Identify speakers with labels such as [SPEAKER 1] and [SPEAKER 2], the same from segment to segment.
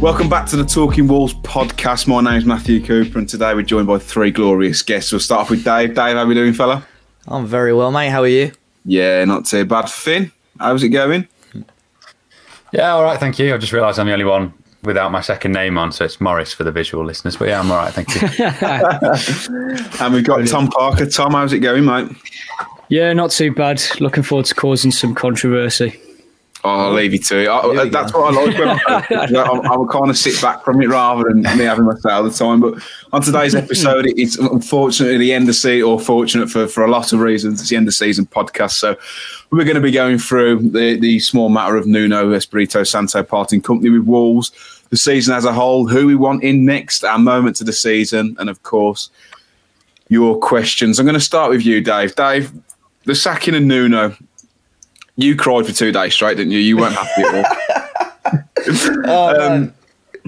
[SPEAKER 1] Welcome back to the Talking Wolves podcast. My name's Matthew Cooper, and today we're joined by three glorious guests. We'll start off with Dave. Dave, how are we doing, fella?
[SPEAKER 2] I'm very well, mate. How are you?
[SPEAKER 1] Yeah, not too bad. Finn, how's it going?
[SPEAKER 3] Yeah, all right, thank you. I just realised I'm the only one without my second name on, so it's Morris for the visual listeners. But yeah, I'm all right, thank you.
[SPEAKER 1] and we've got Tom Parker. Tom, how's it going, mate?
[SPEAKER 4] Yeah, not too bad. Looking forward to causing some controversy.
[SPEAKER 1] Oh, I'll leave you to it. I, that's what I like. When I, I, I kind of sit back from it rather than me having my say all the time. But on today's episode, it's unfortunately the end of season, or fortunate for, for a lot of reasons, it's the end of season podcast. So we're going to be going through the, the small matter of Nuno Espirito Santo parting company with Wolves, the season as a whole, who we want in next, our moment of the season, and of course, your questions. I'm going to start with you, Dave. Dave, the sacking of Nuno you cried for two days straight, didn't you? You weren't happy at all. oh, um,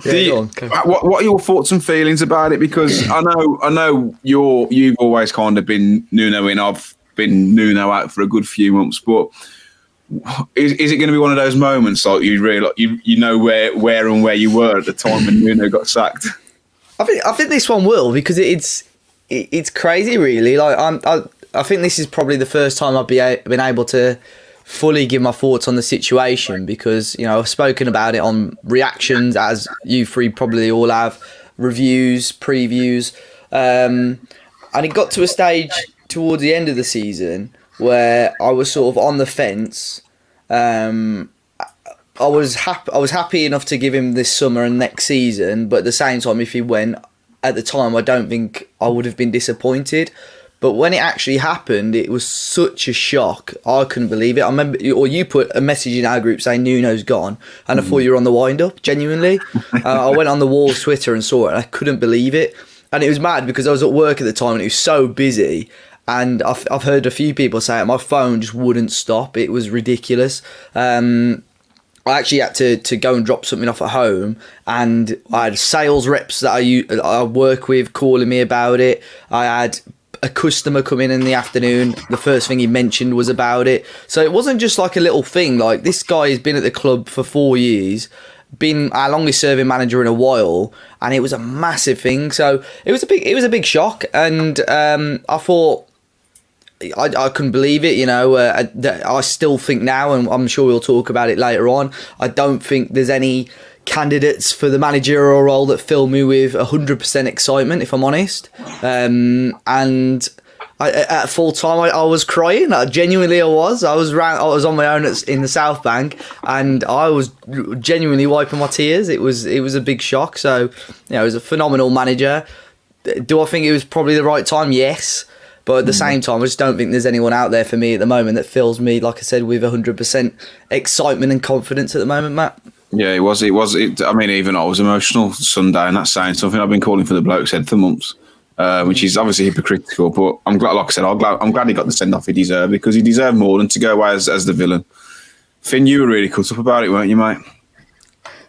[SPEAKER 1] yeah, you, what, what are your thoughts and feelings about it? Because I know, I know you're you've always kind of been Nuno in. I've been Nuno out for a good few months, but is, is it going to be one of those moments like you really you you know where where and where you were at the time when Nuno got sacked?
[SPEAKER 2] I think I think this one will because it's it's crazy, really. Like I'm, I I think this is probably the first time I've been able to fully give my thoughts on the situation because you know I've spoken about it on reactions as you three probably all have reviews previews. Um, and it got to a stage towards the end of the season where I was sort of on the fence. Um, I was happy I was happy enough to give him this summer and next season but at the same time if he went at the time I don't think I would have been disappointed but when it actually happened, it was such a shock. I couldn't believe it. I remember, or you put a message in our group saying Nuno's gone, and I thought mm. you were on the wind up. Genuinely, uh, I went on the wall Twitter and saw it, and I couldn't believe it. And it was mad because I was at work at the time and it was so busy. And I've, I've heard a few people say it. My phone just wouldn't stop. It was ridiculous. Um, I actually had to, to go and drop something off at home, and I had sales reps that I, I work with calling me about it. I had a customer come in in the afternoon. The first thing he mentioned was about it. So it wasn't just like a little thing. Like this guy has been at the club for four years, been our longest serving manager in a while, and it was a massive thing. So it was a big, it was a big shock, and um, I thought. I, I couldn't believe it, you know. Uh, I, I still think now, and I'm sure we'll talk about it later on. I don't think there's any candidates for the managerial role that fill me with 100% excitement, if I'm honest. Um, and I, at full time, I, I, was crying. I, genuinely, I was. I was I was on my own at, in the South Bank, and I was genuinely wiping my tears. It was it was a big shock. So, you know, it was a phenomenal manager. Do I think it was probably the right time? Yes. But at the mm. same time, I just don't think there's anyone out there for me at the moment that fills me, like I said, with 100% excitement and confidence at the moment, Matt.
[SPEAKER 1] Yeah, it was. It was. It, I mean, even I was emotional Sunday, and that's saying something. I've been calling for the bloke's head for months, uh, which is obviously hypocritical. But I'm glad, like I said, I'm glad, I'm glad he got the send off he deserved because he deserved more than to go away as, as the villain. Finn, you were really cut up about it, weren't you, mate?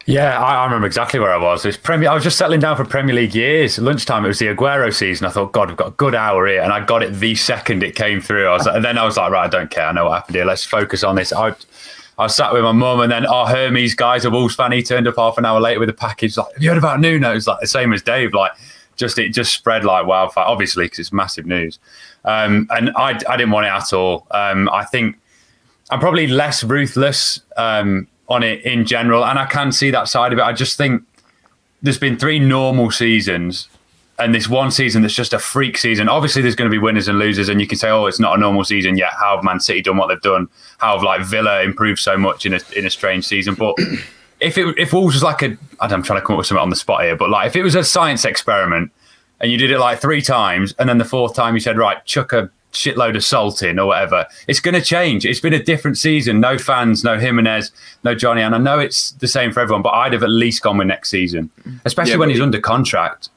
[SPEAKER 3] Yeah, I, I, remember exactly where I was. It was Premier. I was just settling down for Premier League years. Lunchtime, it was the Aguero season. I thought, God, we've got a good hour here, and I got it the second it came through. I was, and then I was like, right, I don't care. I know what happened here. Let's focus on this. I, I sat with my mum, and then our Hermes guys, a Wolves fan, he turned up half an hour later with a package. Like, have you heard about Nuno? It's like the same as Dave. Like, just it just spread like wildfire. Obviously, because it's massive news. Um, and I, I didn't want it at all. Um, I think I'm probably less ruthless um, on it in general, and I can see that side of it. I just think there's been three normal seasons and this one season that's just a freak season. Obviously, there's going to be winners and losers, and you can say, "Oh, it's not a normal season yet." How have Man City done what they've done? How have like Villa improved so much in a in a strange season? But if it if Wolves was like a, I'm trying to come up with something on the spot here, but like if it was a science experiment and you did it like three times, and then the fourth time you said, "Right, chuck a shitload of salt in or whatever," it's going to change. It's been a different season. No fans, no Jimenez, no Johnny, and I know it's the same for everyone, but I'd have at least gone with next season, especially yeah, when he's under contract.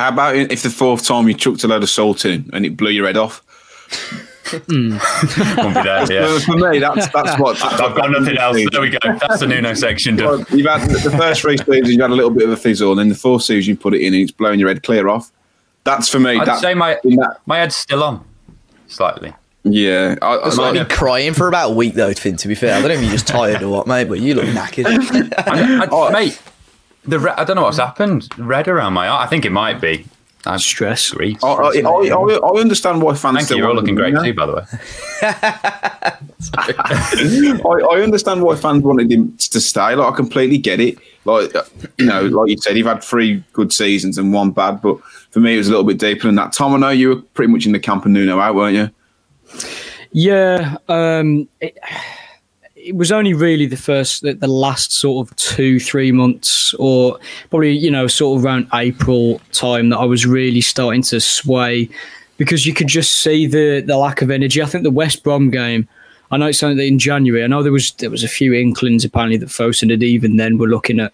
[SPEAKER 1] How about if the fourth time you chucked a load of salt in and it blew your head off?
[SPEAKER 3] mm. there, yeah.
[SPEAKER 1] For me, that's that's what.
[SPEAKER 3] I've got nothing else. There we go. That's the Nuno section done.
[SPEAKER 1] You've had the first three seasons, you've had a little bit of a fizzle, and then the fourth season, you put it in, and it's blowing your head clear off. That's for me.
[SPEAKER 3] I'd
[SPEAKER 1] that,
[SPEAKER 3] say my
[SPEAKER 1] that,
[SPEAKER 3] my head's still on, slightly.
[SPEAKER 1] Yeah,
[SPEAKER 2] I, I was like, crying for about a week though. Finn, to be fair, I don't know if you're just tired or what, mate, but you look knackered.
[SPEAKER 3] I, I, oh, mate, The re- I don't know what's happened. Red around my eye. I think it might be. I'm
[SPEAKER 4] Stress.
[SPEAKER 3] Agree.
[SPEAKER 1] I, I, I, I, I understand why fans
[SPEAKER 3] Thank
[SPEAKER 1] still
[SPEAKER 3] you. You're
[SPEAKER 1] want
[SPEAKER 3] looking great
[SPEAKER 1] you
[SPEAKER 3] too, by the way.
[SPEAKER 1] I, I understand why fans wanted him to stay. Like I completely get it. Like you know, like you said, you've had three good seasons and one bad. But for me, it was a little bit deeper than that. Tom, I know you were pretty much in the camp of Nuno out, weren't you?
[SPEAKER 4] Yeah, um, it, it was only really the first, the, the last sort of two, three months, or probably you know, sort of around April time that I was really starting to sway because you could just see the the lack of energy. I think the West Brom game. I know it's something that in January. I know there was there was a few inklings apparently that Fosun had even then were looking at,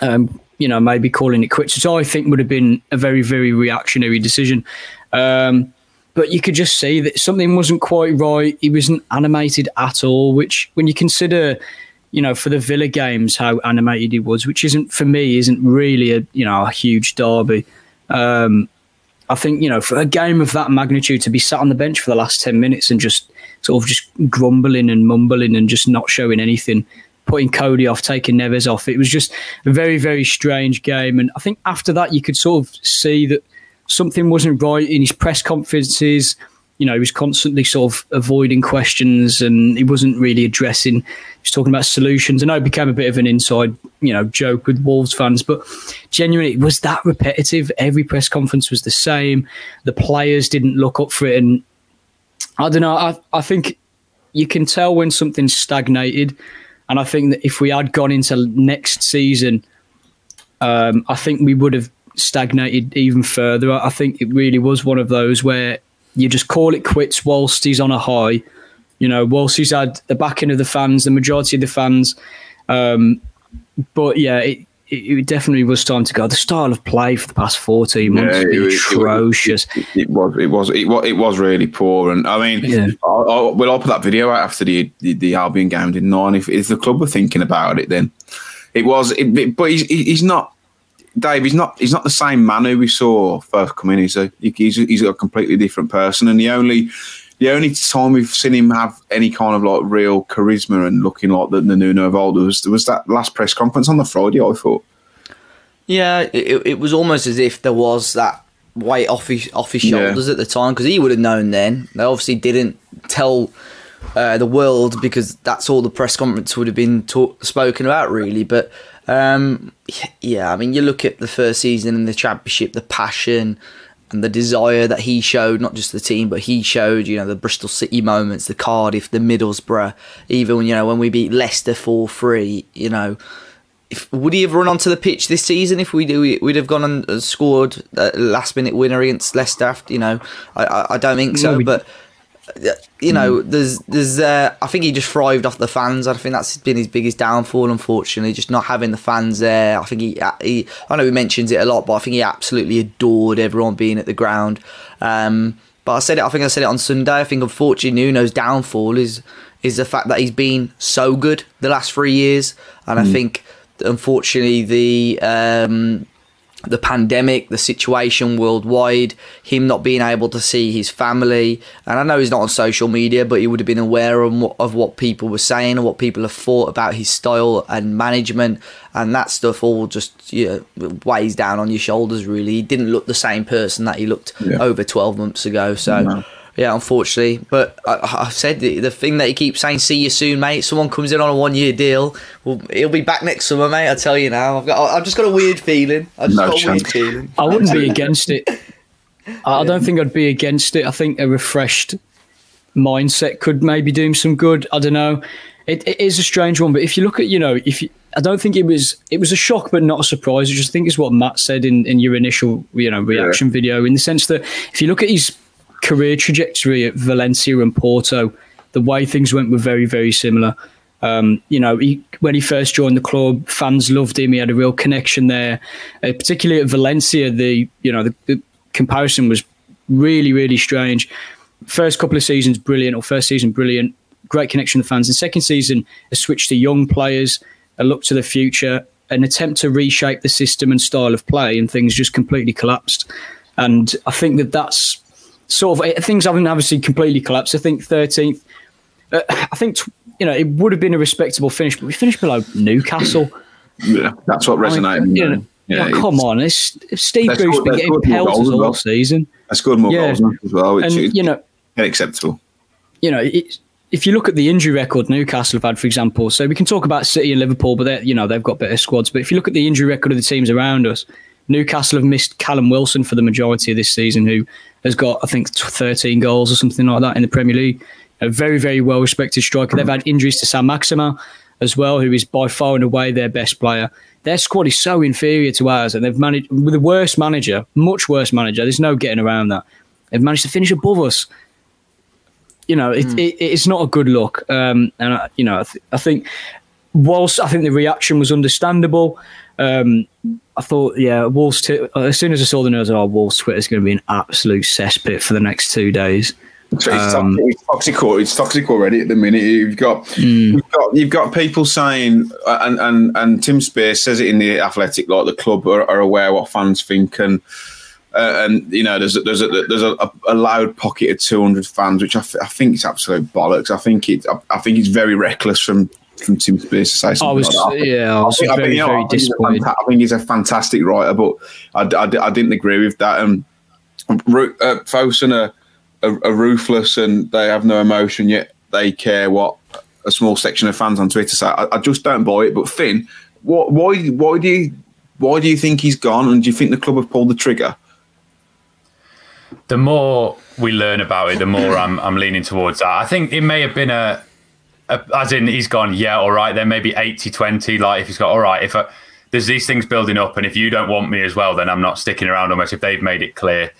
[SPEAKER 4] um, you know, maybe calling it quits, which I think would have been a very very reactionary decision. Um, but you could just see that something wasn't quite right. He wasn't animated at all, which when you consider, you know, for the Villa games how animated he was, which isn't for me isn't really a you know a huge derby. Um, I think you know for a game of that magnitude to be sat on the bench for the last ten minutes and just sort of just grumbling and mumbling and just not showing anything, putting Coady off, taking Neves off, it was just a very very strange game. And I think after that you could sort of see that something wasn't right in his press conferences. You know, he was constantly sort of avoiding questions and he wasn't really addressing. He was talking about solutions. I know it became a bit of an inside, you know, joke with Wolves fans, but genuinely, was that repetitive. Every press conference was the same. The players didn't look up for it. And I don't know. I, I think you can tell when something's stagnated. And I think that if we had gone into next season, um, I think we would have stagnated even further. I think it really was one of those where you just call it quits whilst he's on a high. You know, whilst he's had the backing of the fans, the majority of the fans. Um, but yeah, it, it, definitely was time to go. The style of play for the past fourteen months yeah, has been it, atrocious.
[SPEAKER 1] It, it, was, it was, it was, it was really poor. And I mean, yeah. I, I, well, I'll put that video out after the the, the Albion game, didn't I? And if, if the club were thinking about it, then it was. It, but he's he's not Dave, he's not he's not the same man who we saw first come in. He's a he's a, he's a completely different person, and the only the only time we've seen him have any kind of like real charisma and looking like the, the Nuno of old was was that last press conference on the Friday. I thought.
[SPEAKER 2] Yeah, it, it was almost as if there was that weight off his off his shoulders yeah. at the time because he would have known then. They obviously didn't tell uh, the world because that's all the press conference would have been talk, spoken about, really. But um, yeah, I mean, you look at the first season in the championship, the passion and the desire that he showed, not just the team, but he showed, you know, the Bristol City moments, the Cardiff, the Middlesbrough, even, you know, when we beat Leicester 4 3, you know. If, would he have run onto the pitch this season if we do? We'd have gone and scored a last minute winner against Leicester. After, you know, I, I, I don't think so. No, but you know, mm. there's there's uh, I think he just thrived off the fans. I think that's been his biggest downfall, unfortunately, just not having the fans there. I think he, he I know he mentions it a lot, but I think he absolutely adored everyone being at the ground. Um, but I said it. I think I said it on Sunday. I think unfortunately Nuno's downfall is is the fact that he's been so good the last three years, and mm. I think unfortunately the um, the pandemic, the situation worldwide, him not being able to see his family. And I know he's not on social media, but he would have been aware of what, of what people were saying and what people have thought about his style and management. And that stuff all just you know, weighs down on your shoulders, really. He didn't look the same person that he looked yeah. over 12 months ago. So. No yeah, unfortunately. But I, have said the, the, thing that he keeps saying, "See you soon, mate." Someone comes in on a one-year deal. Well, he'll be back next summer, mate. I tell you now. I've got. I've just got a weird feeling. I've just no got a weird feeling.
[SPEAKER 4] I wouldn't be against it. I don't think I'd be against it. I think a refreshed mindset could maybe do him some good. I don't know. It, it is a strange one, but if you look at, you know, if you, I don't think it was it was a shock, but not a surprise. I just think it's what Matt said in, in your initial, you know, reaction yeah. video, in the sense that if you look at his career trajectory at Valencia and Porto, the way things went were very, very similar. Um, you know, he, when he first joined the club, fans loved him. He had a real connection there, uh, particularly at Valencia. The you know the, the, comparison was really, really strange. First couple of seasons, brilliant, or first season, brilliant. Great connection with fans. And second season, a switch to young players, a look to the future, an attempt to reshape the system and style of play, and things just completely collapsed. And I think that that's sort of eh, things haven't obviously completely collapsed. I think 13th. Uh, I think you know it would have been a respectable finish, but we finished below Newcastle.
[SPEAKER 1] Yeah, that's what resonated. I mean,
[SPEAKER 4] you know, yeah, come on, it's, Steve Bruce been getting pelters all well. season.
[SPEAKER 1] I scored more yeah. goals as well, which and, is
[SPEAKER 4] you know,
[SPEAKER 1] unacceptable.
[SPEAKER 4] You know, if you look at the injury record Newcastle have had, for example, so we can talk about City and Liverpool, but they're you know they've got better squads. But if you look at the injury record of the teams around us, Newcastle have missed Callum Wilson for the majority of this season, who has got I think 13 goals or something like that in the Premier League. A very very well respected striker. They've had injuries to Saint-Maximin as well, who is by far and away their best player. Their squad is so inferior to ours, and they've managed with the worst manager, much worse manager. There's no getting around that. They've managed to finish above us. You know, it, mm. it, it's not a good look. Um, and I, you know, I, th- I, think whilst I think the reaction was understandable, um, I thought, yeah, Wolves. T- as soon as I saw the news, oh, Wolves Twitter is going to be an absolute cesspit for the next two days.
[SPEAKER 1] It's, um, it's, toxic. It's toxic already at the minute. You've got, mm. you've got, you've got people saying, and and and Tim Spiers says it in the Athletic, like the club are, are aware what fans think, and uh, and you know, there's a, there's a there's a, a loud pocket of 200 fans, which I, f- I think is absolute bollocks. I think it, I, I think it's very reckless from from Tim Spiers to say something. I
[SPEAKER 4] was,
[SPEAKER 1] like that.
[SPEAKER 4] yeah, I was I think, very, I think, very disappointed.
[SPEAKER 1] I think he's a fantastic writer, but I, I, I didn't agree with that. And um, uh, Fosun are are, are ruthless and they have no emotion, yet they care what a small section of fans on Twitter say. I, I just don't buy it. But Finn, what, why, why do you, why do you think he's gone? And do you think the club have pulled the trigger?
[SPEAKER 3] The more we learn about it, the more I'm, I'm leaning towards that. I think it may have been a, a as in he's gone, yeah, all right. Then maybe 80 20. Like if he's got, all right, if I, there's these things building up, and if you don't want me as well, then I'm not sticking around almost if they've made it clear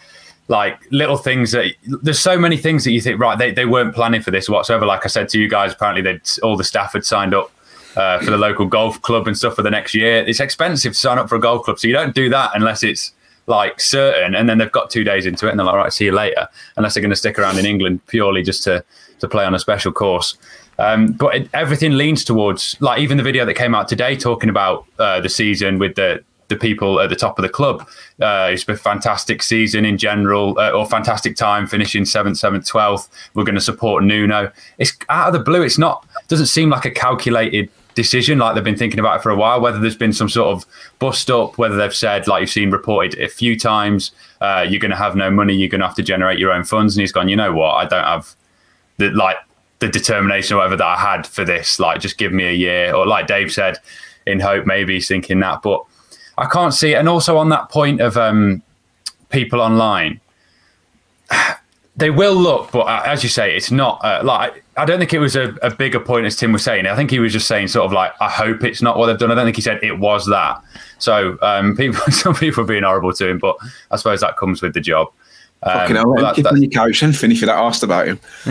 [SPEAKER 3] like little things that there's so many things that you think right they, they weren't planning for this whatsoever like i said to you guys apparently they all the staff had signed up uh, for the local golf club and stuff for the next year it's expensive to sign up for a golf club so you don't do that unless it's like certain and then they've got two days into it and they're like right see you later unless they're going to stick around in england purely just to to play on a special course um, but it, everything leans towards like even the video that came out today talking about uh, the season with the the people at the top of the club. Uh, it's been a fantastic season in general, uh, or fantastic time finishing seventh, seventh, twelfth. We're going to support Nuno. It's out of the blue. It's not doesn't seem like a calculated decision like they've been thinking about it for a while. Whether there's been some sort of bust up, whether they've said like you've seen reported a few times, uh, you're going to have no money, you're going to have to generate your own funds, and he's gone. You know what? I don't have the like the determination or whatever that I had for this. Like, just give me a year, or like Dave said, in hope maybe he's thinking that, but I can't see. It. And also on that point of um, people online, they will look, but as you say, it's not uh, like I don't think it was a, a, bigger point as Tim was saying. I think he was just saying sort of like I hope it's not what they've done. I don't think he said it was that. So um, people, some people are being horrible to him, but I suppose that comes with the job.
[SPEAKER 1] Um, Fucking hell, that, keep on your couch and finish that asked about him.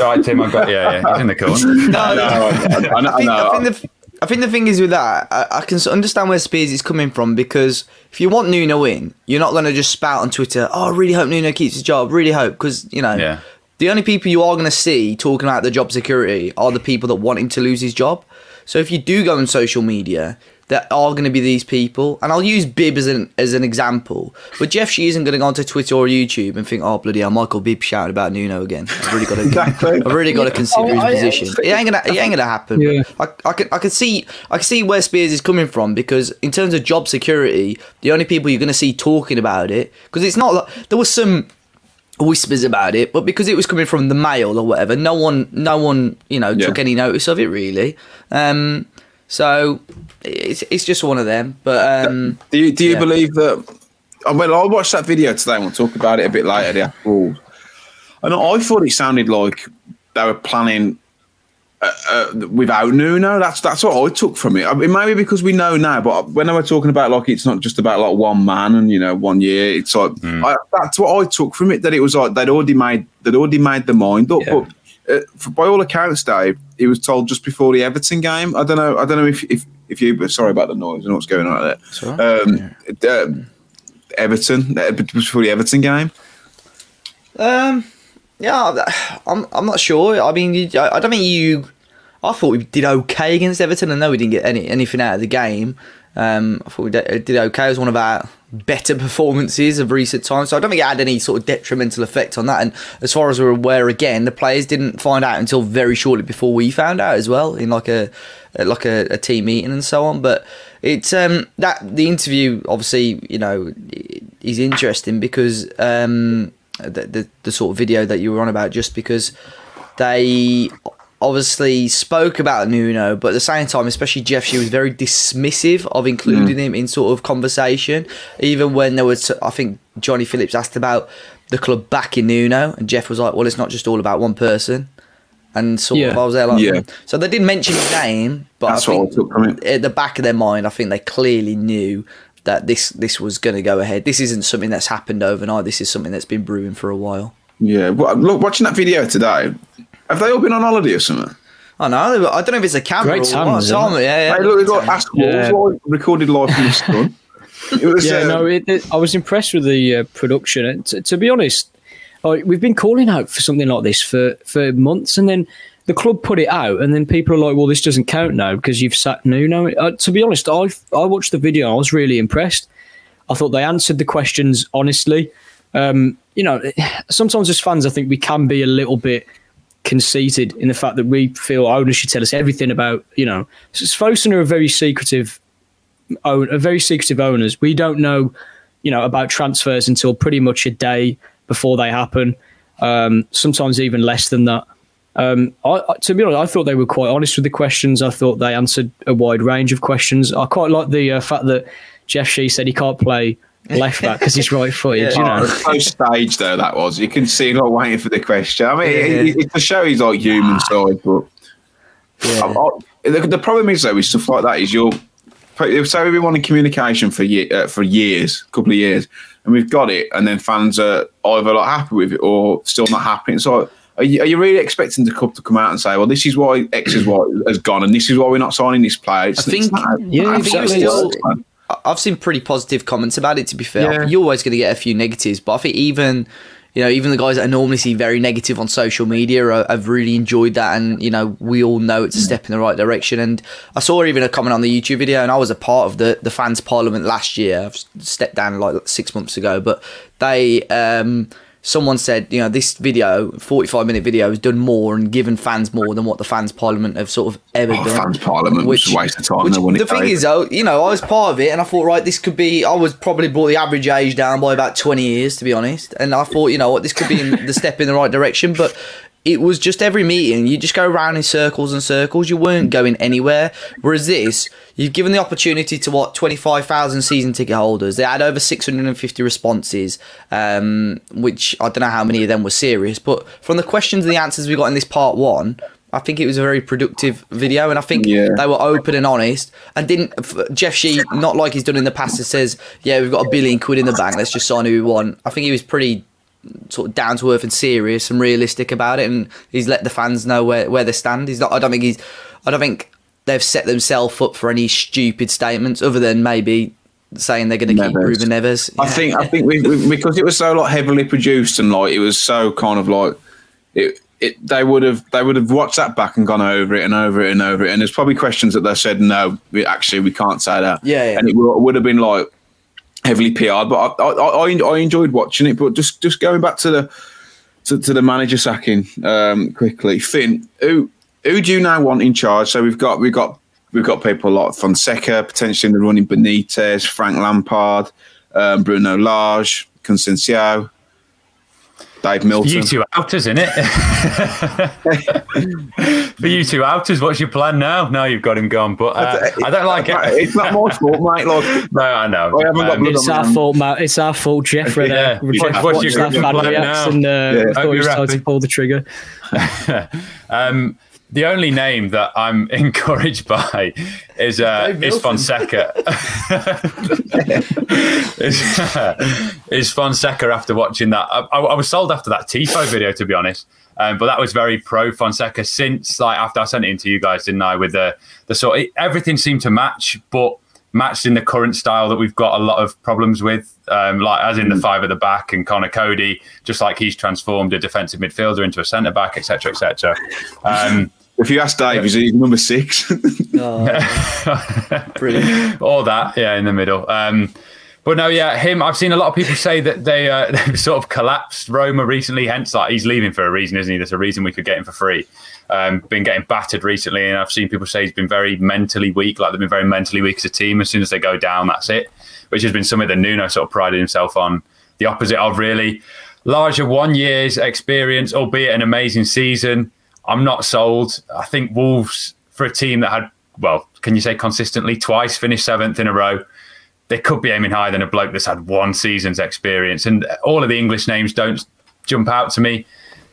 [SPEAKER 3] right, Tim, I got yeah, yeah, he's in the corner.
[SPEAKER 2] no, no, I, I, I, I, think, I think the, I think the thing is with that, I, I, can understand where Spiers is coming from because if you want Nuno in, you're not going to just spout on Twitter, oh, I really hope Nuno keeps his job, really hope, because, you know, yeah. the only people you are going to see talking about the job security are the people that want him to lose his job. So if you do go on social media, there are going to be these people, and I'll use Bib as an as an example. But Jeff Shi isn't going to go onto Twitter or YouTube and think, "Oh bloody hell, Michael Bibb shouting about Nuno again." I've really got to, exactly. I've really got to consider his position. It ain't gonna, it ain't gonna happen. Yeah. I, I can, I can see, I can see where Spiers is coming from because in terms of job security, the only people you're going to see talking about it because it's not like there was some whispers about it, but because it was coming from the Mail or whatever, no one, no one, you know, yeah. took any notice of it really. Um, so it's it's just one of them. But um,
[SPEAKER 1] do you do you yeah. believe that? Well, I watched that video today. and We'll talk about it a bit later. The actual, and I thought it sounded like they were planning uh, uh, without Nuno. That's that's what I took from it. I mean, maybe because we know now, but when they were talking about like it's not just about like one man and you know one year. It's like mm. I, that's what I took from it. That it was like they'd already made they'd already made the mind up. Yeah. But uh, for, by all accounts, Dave, he was told just before the Everton game. I don't know. I don't know if if, if you. Sorry about the noise. I don't know what's going on there. Um, yeah. uh, Everton before the Everton game.
[SPEAKER 2] Um. Yeah, I'm. I'm not sure. I mean, I don't think you. I thought we did okay against Everton. I know we didn't get any anything out of the game. Um, I thought we did okay. It was one of our better performances of recent times. So I don't think it had any sort of detrimental effect on that. And as far as we're aware, again, the players didn't find out until very shortly before we found out as well in like a like a, a team meeting and so on. But it's um that the interview obviously you know is interesting because um the, the the sort of video that you were on about just because they obviously spoke about Nuno, but at the same time, especially Jeff Shi was very dismissive of including mm. him in sort of conversation. Even when there was, I think Johnny Phillips asked about the club backing Nuno, and Jeff was like, "Well, it's not just all about one person." And sort yeah. of, I was there like, yeah. so they didn't mention his name, but That's I think what I took at the back of their mind, I think they clearly knew that this this was going to go ahead. This isn't something that's happened overnight. This is something that's been brewing for a while.
[SPEAKER 1] Yeah, well, look, watching that video today, have they all been on holiday or something?
[SPEAKER 2] I know. I don't know if it's a camera
[SPEAKER 4] Great
[SPEAKER 2] or what.
[SPEAKER 4] Yeah,
[SPEAKER 1] yeah. Hey, look, they got Ask yeah. Walls recorded live from the sun.
[SPEAKER 4] Was, yeah, um, no, it, it, I was impressed with the uh, production. And t- to be honest, like, we've been calling out for something like this for, for months, and then the club put it out, and then people are like, "Well, this doesn't count now because you've sat Nuno." Uh, to be honest, I I watched the video. I was really impressed. I thought they answered the questions honestly. Um, you know, sometimes as fans, I think we can be a little bit conceited in the fact that we feel owners should tell us everything about, you know, Fosun are a very secretive, own, a very secretive owners. We don't know, you know, about transfers until pretty much a day before they happen. Um, sometimes even less than that. Um, I, to be honest, I thought they were quite honest with the questions. I thought they answered a wide range of questions. I quite like the uh, fact that Jeff Shi said he can't play left back because he's right footed. yeah. You know,
[SPEAKER 1] so staged though that was. You can see him not waiting for the question. I mean, yeah. it, it's to show he's like human side, but yeah. I, I, the, the, problem is though with stuff like that is you're so we've been wanting communication for year, uh, for years, a couple of years, and we've got it, and then fans are either like happy with it or still not happy. So. Are you, are you, really expecting the club to come out and say, "Well, this is why X is what has gone, and this is why we're not signing this player"? It's,
[SPEAKER 2] I think, yeah, exactly. I've seen pretty positive comments about it. To be fair, yeah. you're always going to get a few negatives, but I think even you know even the guys that I normally see very negative on social media are, have really enjoyed that, and you know we all know it's a step in the right direction. And I saw even a comment on the YouTube video, and I was a part of the the fans parliament last year. I've stepped down like six months ago, but they. Um, someone said, you know, this video, 45 minute video, has done more and given fans more than what the fans parliament have sort of ever oh, done.
[SPEAKER 1] Fans parliament which, was a waste of time.
[SPEAKER 2] Which, the thing is, though, you know, I was part of it and I thought, right, this could be, I was probably brought the average age down by about 20 years, to be honest. And I thought, you know what, this could be the step in the right direction. But it was just every meeting you just go around in circles and circles you weren't going anywhere whereas this you've given the opportunity to what 25,000 season ticket holders they had over 650 responses um, which I don't know how many of them were serious but from the questions and the answers we got in this part 1 I think it was a very productive video, and I think yeah. they were open and honest, and didn't Jeff Shi not like he's done in the past. That says, "Yeah, we've got a billion quid in the bank. Let's just sign who we want." I think he was pretty sort of down to earth and serious and realistic about it, and he's let the fans know where, where they stand. He's not. I don't think he's. I don't think they've set themselves up for any stupid statements other than maybe saying they're going to keep Ruben Neves.
[SPEAKER 1] I think. I think we, we, because it was so like heavily produced and like it was so kind of like it. It, they would have they would have watched that back and gone over it and over it and over it and there's probably questions that they said no we, actually we can't say that
[SPEAKER 2] yeah, yeah.
[SPEAKER 1] and it would have been like heavily PR'd, but I, I, I, enjoyed watching it. But just just going back to the to, to the manager sacking um, quickly, Finn, who who do you now want in charge? So we've got we've got we've got people like Fonseca potentially in the running, Benitez, Frank Lampard, um, Bruno Lage, Conceição. Dave Milton.
[SPEAKER 3] For you two outers, in it? For you two outers, what's your plan now? Now you've got him gone, but uh, I don't like it.
[SPEAKER 1] It's not my fault, mate. Look,
[SPEAKER 3] no, I know. I
[SPEAKER 4] um, it's our fault, Matt. It's our fault, Jeff. yeah. Jeff what's your that fan reacts and uh, yeah. thought he was trying to pull the trigger.
[SPEAKER 3] um, the only name that I'm encouraged by is uh, is Fonseca. is, uh, is Fonseca after watching that? I, I, was sold after that Tifo video, to be honest. Um, but that was very pro Fonseca since like after I sent it into you guys, didn't I? With the the sort, it, everything seemed to match, but matched in the current style that we've got a lot of problems with, um, like as in the mm. five at the back and Conor Coady, just like he's transformed a defensive midfielder into a centre back, etc., etc. Um,
[SPEAKER 1] if you ask Dave, he's number six.
[SPEAKER 3] oh, brilliant. All that, yeah, in the middle. Um, But no, yeah, him. I've seen a lot of people say that they uh, they've sort of collapsed Roma recently. Hence, like he's leaving for a reason, isn't he? There's a reason we could get him for free. Um, been getting battered recently, and I've seen people say he's been very mentally weak. Like they've been very mentally weak as a team. As soon as they go down, that's it. Which has been something that Nuno sort of prided himself on. The opposite of really Lage one year's experience, albeit an amazing season. I'm not sold. I think Wolves for a team that had well, can you say consistently twice finished seventh in a row they could be aiming higher than a bloke that's had one season's experience. And all of the English names don't jump out to me.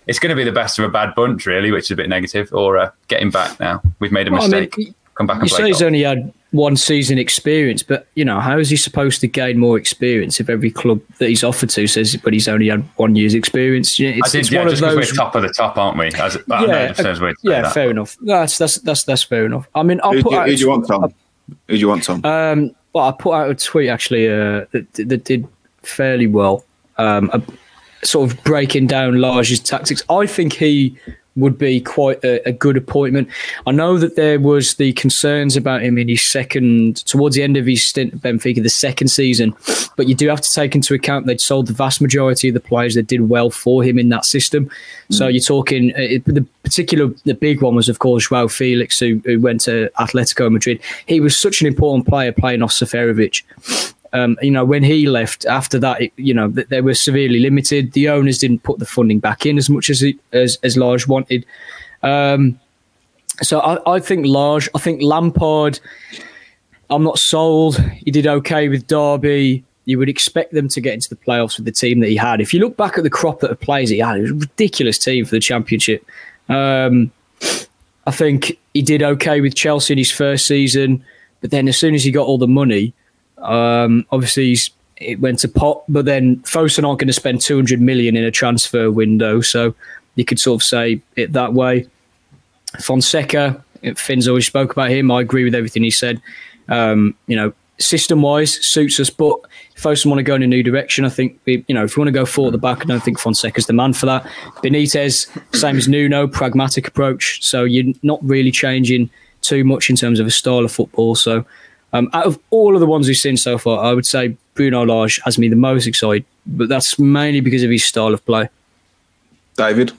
[SPEAKER 3] It's going to be the best of a bad bunch, really, which is a bit negative. Or uh, getting back now, we've made a mistake. I mean, Come back.
[SPEAKER 4] And you say he's only had one season experience, but you know how is he supposed to gain more experience if every club that he's offered to says, but he's only had one year's experience?
[SPEAKER 3] It's, I did, it's yeah, one just because we're top of the top, aren't we? As,
[SPEAKER 4] yeah, uh, yeah, fair enough. That's that's that's that's fair enough. I mean, I'll
[SPEAKER 1] who,
[SPEAKER 4] put
[SPEAKER 1] who, who do you want, Tom? Who do you want, Tom?
[SPEAKER 4] Um, well, I put out a tweet actually uh, that, that did fairly well, um, uh, sort of breaking down Lage's tactics. I think he would be quite a, a, good appointment. I know that there was the concerns about him in his second, towards the end of his stint at Benfica, the second season, but you do have to take into account they'd sold the vast majority of the players that did well for him in that system. Mm. So you're talking uh, the particular, the big one was of course Joao Felix, who, who went to Atletico Madrid. He was such an important player playing off Seferovic. Um, you know, when he left after that, it, you know, they were severely limited. The owners didn't put the funding back in as much as as as Lage wanted. Um, so I, I think Lage, I think Lampard. I'm not sold. He did okay with Derby. You would expect them to get into the playoffs with the team that he had. If you look back at the crop that of players he had, it was a ridiculous team for the championship. Um, I think he did okay with Chelsea in his first season, but then as soon as he got all the money, um, obviously, it went to pot, but then Fosun aren't going to spend 200 million in a transfer window, so you could sort of say it that way. Fonseca, Finn's always spoke about him. I agree with everything he said. Um, you know, system wise suits us, but if Fosun want to go in a new direction, I think you know if you want to go forward the back, I don't think Fonseca's the man for that. Benitez, same as Nuno, pragmatic approach. So you're not really changing too much in terms of a style of football. So um, out of all of the ones we've seen so far, I would say Bruno Lage has me the most excited, but that's mainly because of his style of play.
[SPEAKER 1] David?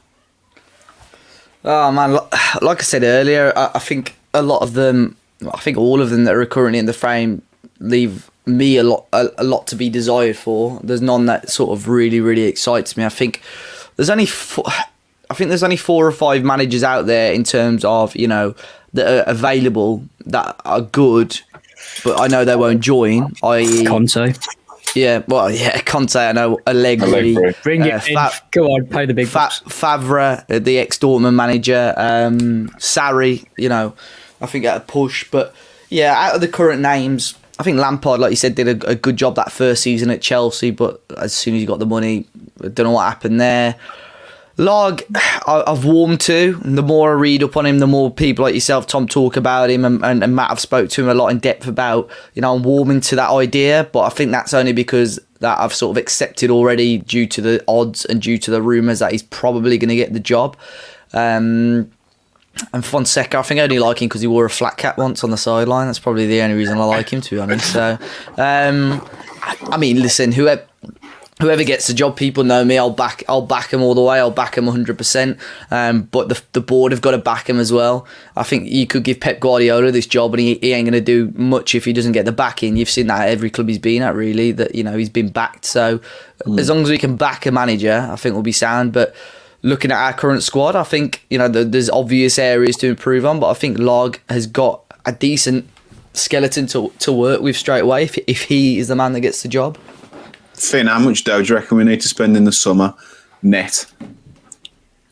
[SPEAKER 2] Oh, man. Like I said earlier, I think a lot of them, I think all of them that are currently in the frame leave me a lot a, a, lot to be desired for. There's none that sort of really really excites me. I think there's only four, I think there's only four or five managers out there in terms of you know that are available that are good but I know they won't join. I
[SPEAKER 4] Conte.
[SPEAKER 2] Yeah, well, yeah, Conte. I know Allegri. Allegri.
[SPEAKER 4] Bring uh, it in. Go on, pay the big Fa-
[SPEAKER 2] Favre, uh, the ex Dortmund manager. Um, Sarri. You know, I think at a push. But yeah, out of the current names, I think Lampard, like you said, did a, a good job that first season at Chelsea. But as soon as he got the money, I don't know what happened there. Lage, I've warmed to. The more I read up on him, the more people like yourself, Tom, talk about him, and, and, and Matt have spoke to him a lot in depth about. You know, I'm warming to that idea, but I think that's only because that I've sort of accepted already due to the odds and due to the rumours that he's probably going to get the job. Um, and Fonseca, I think I only like him because he wore a flat cap once on the sideline. That's probably the only reason I like him, to be honest. So, um, I mean, listen, whoever whoever gets the job, people know me. I'll back. I'll back him all the way. I'll back him 100. Um, percent But the the board have got to back him as well. I think you could give Pep Guardiola this job, and he, he ain't going to do much if he doesn't get the backing. You've seen that at every club he's been at, really. That you know he's been backed. So mm. as long as we can back a manager, I think we'll be sound. But looking at our current squad, I think you know there's obvious areas to improve on. But I think Lage has got a decent skeleton to to work with straight away if if he is the man that gets the job.
[SPEAKER 1] Finn, how much dough do you reckon we need to spend in the summer net?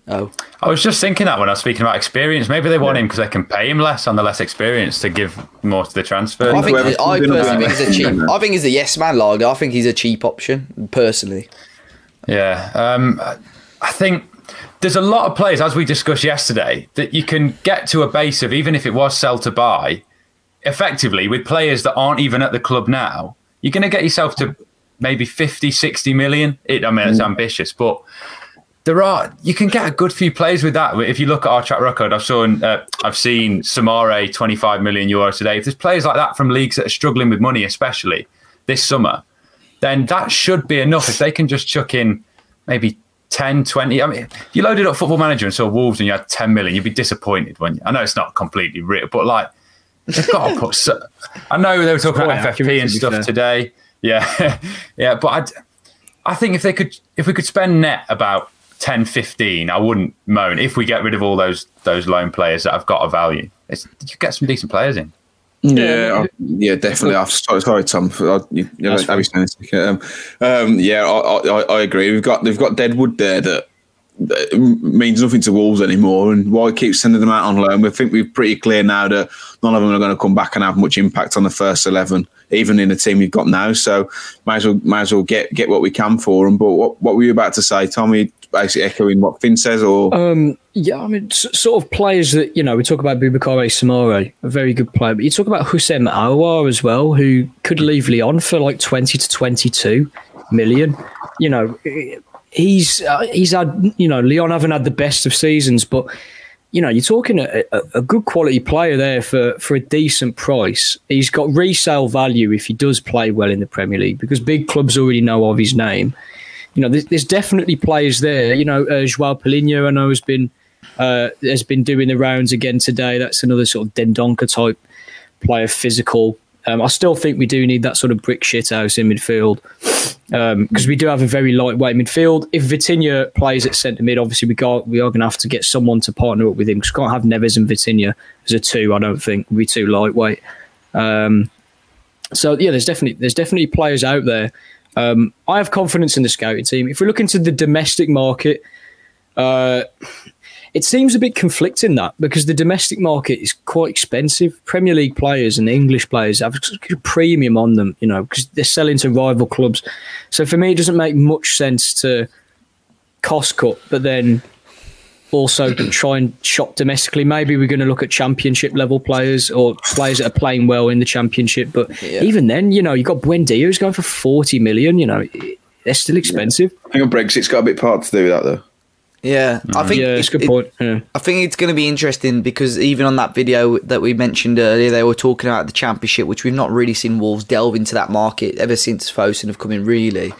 [SPEAKER 2] Oh,
[SPEAKER 3] I was just thinking that when I was speaking about experience, maybe they want yeah. him because they can pay him less on the less experience to give more to the transfer.
[SPEAKER 2] I, think, I personally think he's a cheap. I think he's a yes man Lage. I think he's a cheap option personally.
[SPEAKER 3] Yeah, um, I think there's a lot of players, as we discussed yesterday, that you can get to a base of even if it was sell to buy, effectively with players that aren't even at the club now. You're going to get yourself to maybe 50, 60 million. It, I mean, it's mm. ambitious, but there are you can get a good few players with that. If you look at our track record, I've seen uh, I've seen Soumaré 25 million euros today. If there's players like that from leagues that are struggling with money, especially this summer, then that should be enough. If they can just chuck in maybe 10, 20. I mean, you loaded up Football Manager and saw Wolves and you had 10 million, you'd be disappointed, wouldn't you? I know it's not completely real, but like, they've got to put. So, I know they were talking about FFP and stuff today. Yeah, yeah, but I'd, I think if they could, if we could spend net about 10, 15, I wouldn't moan. If we get rid of all those those loan players that have got a value, it's, you get some decent players in.
[SPEAKER 1] Yeah, yeah, definitely. I'm sorry, sorry Tom. I, you, you know, um, um, yeah, I, I, I, agree. We've got they've got Deadwood there that, that means nothing to Wolves anymore, and why keep sending them out on loan? We think we're pretty clear now that none of them are going to come back and have much impact on the first eleven, even in the team we've got now. So might as well might as well get get what we can for them. But what what were you about to say, Tommy? Basically echoing what Finn says, or
[SPEAKER 4] um, yeah, I mean, sort of players that you know we talk about Boubakary Soumaré, a very good player, but you talk about Houssem Aouar as well, who could leave Lyon for like twenty to twenty-two million. You know, he's uh, he's had you know Lyon haven't had the best of seasons, but you know, you're talking a, a, a, good quality player there for, for a decent price. He's got resale value if he does play well in the Premier League because big clubs already know of his name. You know, there's, there's definitely players there. You know, uh, Joao Palhinha, I know, has been uh, has been doing the rounds again today. That's another sort of Dendoncker type player, physical. Um, I still think we do need that sort of brick shit house in midfield because um, we do have a very lightweight midfield. If Vitinha plays at centre mid, obviously we got we are going to have to get someone to partner up with him because we can't have Neves and Vitinha as a two. I don't think would be too lightweight. Um, so yeah, there's definitely there's definitely players out there. Um, I have confidence in the scouting team. If we look into the domestic market, uh, it seems a bit conflicting that because the domestic market is quite expensive. Premier League players and English players have a premium on them, you know, because they're selling to rival clubs. So for me, it doesn't make much sense to cost cut, but then also try and shop domestically. Maybe we're going to look at championship level players or players that are playing well in the championship. But yeah. even then, you know, you've got Buendia who's going for 40 million, you know, they're still expensive.
[SPEAKER 1] I think Brexit's got a bit part to do with that, though.
[SPEAKER 2] Yeah, mm. I think
[SPEAKER 4] yeah, it's a good it, point. Yeah.
[SPEAKER 2] I think it's going to be interesting because even on that video that we mentioned earlier, they were talking about the championship, which we've not really seen Wolves delve into that market ever since Fosun have come in, really.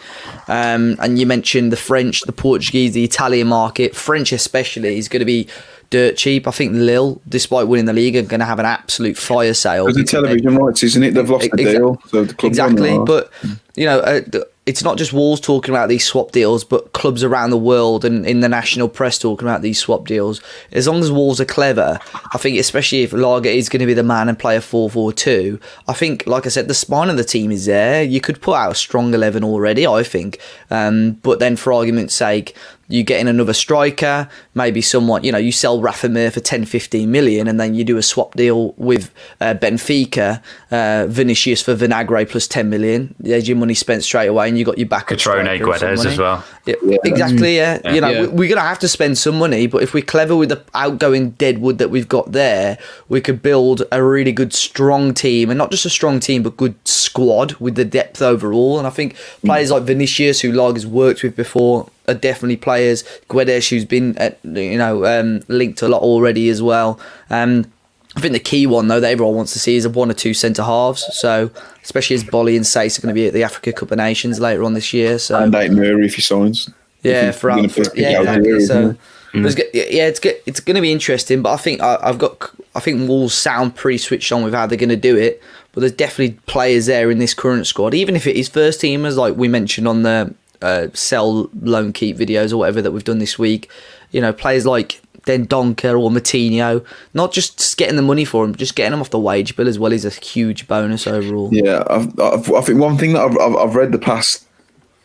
[SPEAKER 2] Um, and you mentioned the French, the Portuguese, the Italian market, French especially, is going to be dirt cheap. I think Lille, despite winning the league, are going to have an absolute fire sale.
[SPEAKER 1] the television rights, isn't it? They've lost the deal. So the
[SPEAKER 2] exactly, but you know. Uh, it's not just Wolves talking about these swap deals, but clubs around the world and in the national press talking about these swap deals. As long as Wolves are clever, I think, especially if Lage is going to be the man and play a 4 4 2, I think, like I said, the spine of the team is there. You could put out a strong 11 already, I think. Um, but then, for argument's sake, you get in another striker, maybe someone, you know, you sell Rafa Mir for 10, 15 million, and then you do a swap deal with uh, Benfica, uh, Vinicius for Vinagre plus 10 million. There's your money spent straight away, and you got your back.
[SPEAKER 3] Cutrone Guedes as well.
[SPEAKER 2] Yeah, yeah. Exactly, yeah. yeah. You know, yeah. we're going to have to spend some money, but if we're clever with the outgoing deadwood that we've got there, we could build a really good, strong team, and not just a strong team, but good squad with the depth overall. And I think players mm. like Vinicius, who Lage has worked with before, are definitely players. Guedes, who's been at, you know um, linked a lot already as well. Um, I think the key one though that everyone wants to see is a one or two centre halves. So especially as Boly and Saïss are going to be at the Africa Cup of Nations later on this year. So
[SPEAKER 1] and Nate Murray if he signs.
[SPEAKER 2] Yeah, for, for yeah, exactly. So. Mm. Yeah, it's it's going to be interesting, but I think I, have got I think Wolves sound pretty switched on with how they're going to do it. But there's definitely players there in this current squad, even if it is first teamers like we mentioned on the uh, sell loan keep videos or whatever that we've done this week. You know, players like Dendoncker or Moutinho, not just getting the money for them, just getting them off the wage bill as well is a huge bonus overall.
[SPEAKER 1] Yeah, I've, I've, i think one thing that I've, I've, read the past,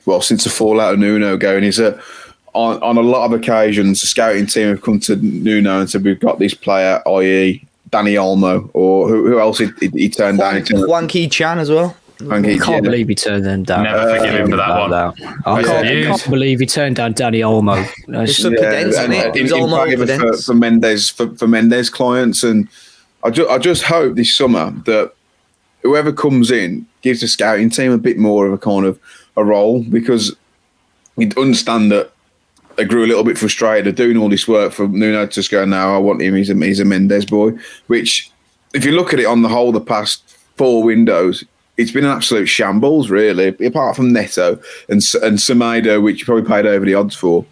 [SPEAKER 1] well, since the fallout of Nuno going is that on, on a lot of occasions, the scouting team have come to Nuno and said, We've got this player, i.e., Dani Olmo, or who, who else he, he turned
[SPEAKER 2] Hwang,
[SPEAKER 1] down?
[SPEAKER 2] Hwang Hee-chan as well.
[SPEAKER 4] I can't believe he turned them down.
[SPEAKER 3] Never forgive him for that one. I oh,
[SPEAKER 4] can't, I can't believe he turned down Dani Olmo.
[SPEAKER 2] It's yeah, Pedence, isn't it?
[SPEAKER 1] In, in for, for Mendes for, for Mendes clients, and I just I just hope this summer that whoever comes in gives the scouting team a bit more of a kind of a role because we understand that they grew a little bit frustrated of doing all this work for Nuno to just go now I want him he's a, he's a Mendes boy which if you look at it on the whole the past four windows it's been an absolute shambles, really. Apart from Neto and and Semedo, which you probably paid over the odds for,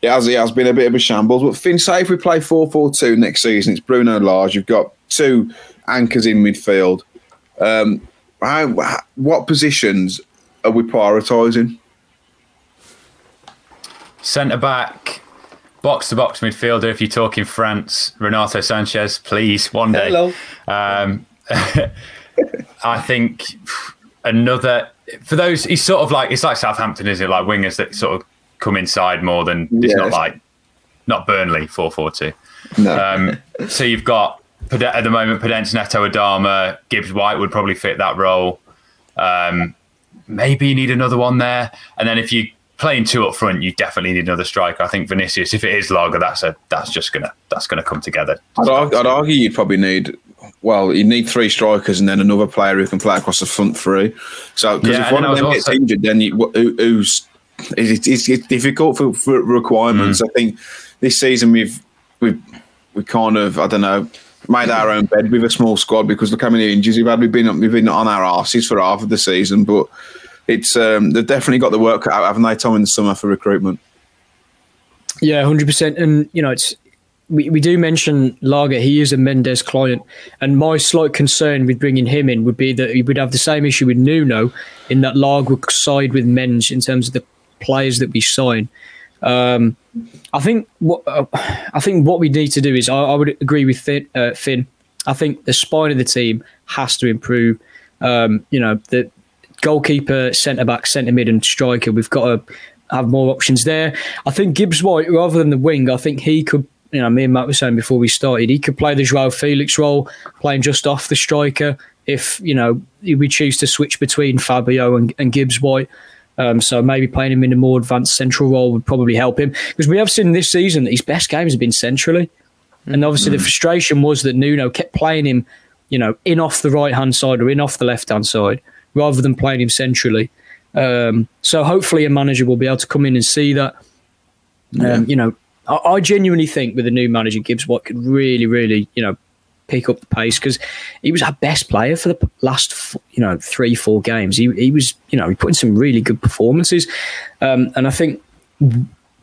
[SPEAKER 1] it has it has been a bit of a shambles. But Finn, say if we play 4-4-2 next season, it's Bruno Lage. You've got two anchors in midfield. Um, how, what positions are we prioritising?
[SPEAKER 3] Centre back, box to box midfielder. If you're talking France, Renato Sanchez, please one day.
[SPEAKER 2] Hello.
[SPEAKER 3] Um, I think another for those. He's sort of like it's like Southampton, is it? Like wingers that sort of come inside more than it's not like not Burnley four four two.
[SPEAKER 1] No.
[SPEAKER 3] Um, so you've got at the moment Podence, Neto, Adama, Gibbs White would probably fit that role. Um, maybe you need another one there, and then if you playing two up front, you definitely need another striker. I think Vinicius, if it is Lage, that's a that's just gonna that's gonna come together.
[SPEAKER 1] I'd, argue, I'd argue you'd probably need well, you need three strikers and then another player who can play across the front three. So because
[SPEAKER 3] Yeah,
[SPEAKER 1] if one of them gets
[SPEAKER 3] also-
[SPEAKER 1] injured, then you, who, who's it's, it's, it's difficult for, for requirements.
[SPEAKER 3] Mm.
[SPEAKER 1] I think this season we've we've we kind of I don't know made our own bed with a small squad because look how many injuries we've had. We've been we've been on our arses for half of the season, but it's um, they've definitely got the work out, haven't they, Tom, in the summer for recruitment?
[SPEAKER 4] Yeah, hundred percent. And you know, it's we, we do mention Lage. He is a Mendes client, and my slight concern with bringing him in would be that he would have the same issue with Nuno, in that Lage would side with Mendes in terms of the players that we sign. Um, I think what uh, I think what we need to do is I, I would agree with Finn, uh, Finn. I think the spine of the team has to improve. Um, you know, the goalkeeper, centre back, centre mid, and striker. We've got to have more options there. I think Gibbs White, rather than the wing, I think he could. You know, me and Matt were saying before we started, he could play the Joao Felix role, playing just off the striker. If you know we choose to switch between Fabio and, and Gibbs White, um, so maybe playing him in a more advanced central role would probably help him because we have seen this season that his best games have been centrally, and obviously the frustration was that Nuno kept playing him, you know, in off the right hand side or in off the left hand side rather than playing him centrally. Um, so hopefully a manager will be able to come in and see that. Um, You know, I, I genuinely think with the new manager, Gibbs White could really, really, you know, pick up the pace because he was our best player for the last, you know, three, four games. He, he was, you know, he put in some really good performances. Um, and I think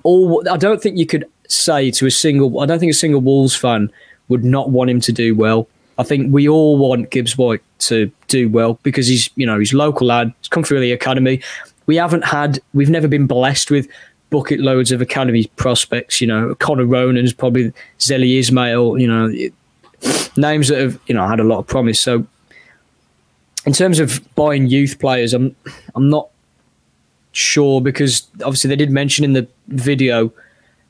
[SPEAKER 4] all, I don't think you could say to a single, I don't think a single Wolves fan would not want him to do well. I think we all want Gibbs White to do well because he's, you know, he's local lad. He's come through the academy. We haven't had, we've never been blessed with bucket loads of academy prospects. You know, Connor Ronan's probably Zeli Ismail. You know, names that have, you know, had a lot of promise. So, in terms of buying youth players, I'm, I'm not sure because obviously they did mention in the video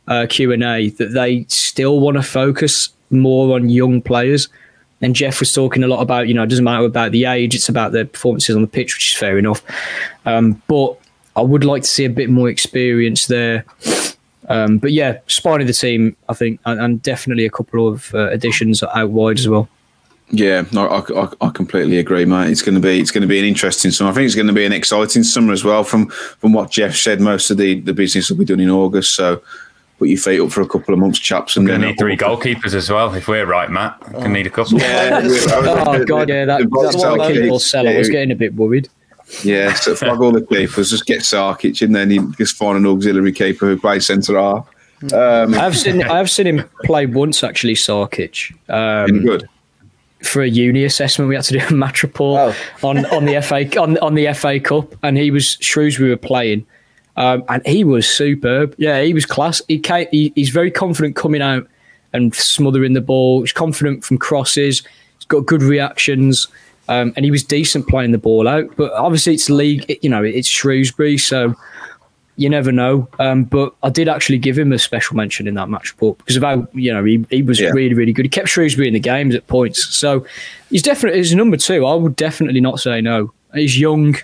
[SPEAKER 4] uh, Q and A that they still want to focus more on young players. And Jeff was talking a lot about, you know, it doesn't matter about the age; it's about their performances on the pitch, which is fair enough. Um, but I would like to see a bit more experience there. Um, but yeah, spine of the team, I think, and, and definitely a couple of uh, additions out wide as well.
[SPEAKER 1] Yeah, no, I, I, I completely agree, mate. It's going to be it's going to be an interesting summer. I think it's going to be an exciting summer as well. From from what Jeff said, most of the, the business will be done in August. So put your feet up for a couple of months, chaps, and
[SPEAKER 3] Going to
[SPEAKER 1] then
[SPEAKER 3] need three goalkeepers as well. If we're right, Matt, going to need a couple.
[SPEAKER 1] Yeah,
[SPEAKER 4] Oh god, yeah, that,
[SPEAKER 1] The
[SPEAKER 4] that's
[SPEAKER 1] Vauxhall
[SPEAKER 4] what keep or
[SPEAKER 1] keeps-
[SPEAKER 4] sell. I was getting a bit worried.
[SPEAKER 1] Yeah, so flog all the keepers, just get Sarkic, and then you just find an auxiliary keeper who plays centre half. Um,
[SPEAKER 4] I have seen I have seen him play once actually, Sarkic. Um,
[SPEAKER 1] good.
[SPEAKER 4] for a uni assessment, we had to do a match report on, on the FA on, on the FA Cup, and he was Shrewsbury were playing, um, and he was superb. Yeah, he was class. He, came, he he's very confident coming out and smothering the ball. He's confident from crosses. He's got good reactions, um, and he was decent playing the ball out. But obviously, it's league. You know, it's Shrewsbury, so you never know. Um, but I did actually give him a special mention in that match report because of how you know he, he was
[SPEAKER 1] Yeah.
[SPEAKER 4] really really good. He kept Shrewsbury in the games at points, so he's definitely he's number two. I would definitely not say no. He's young,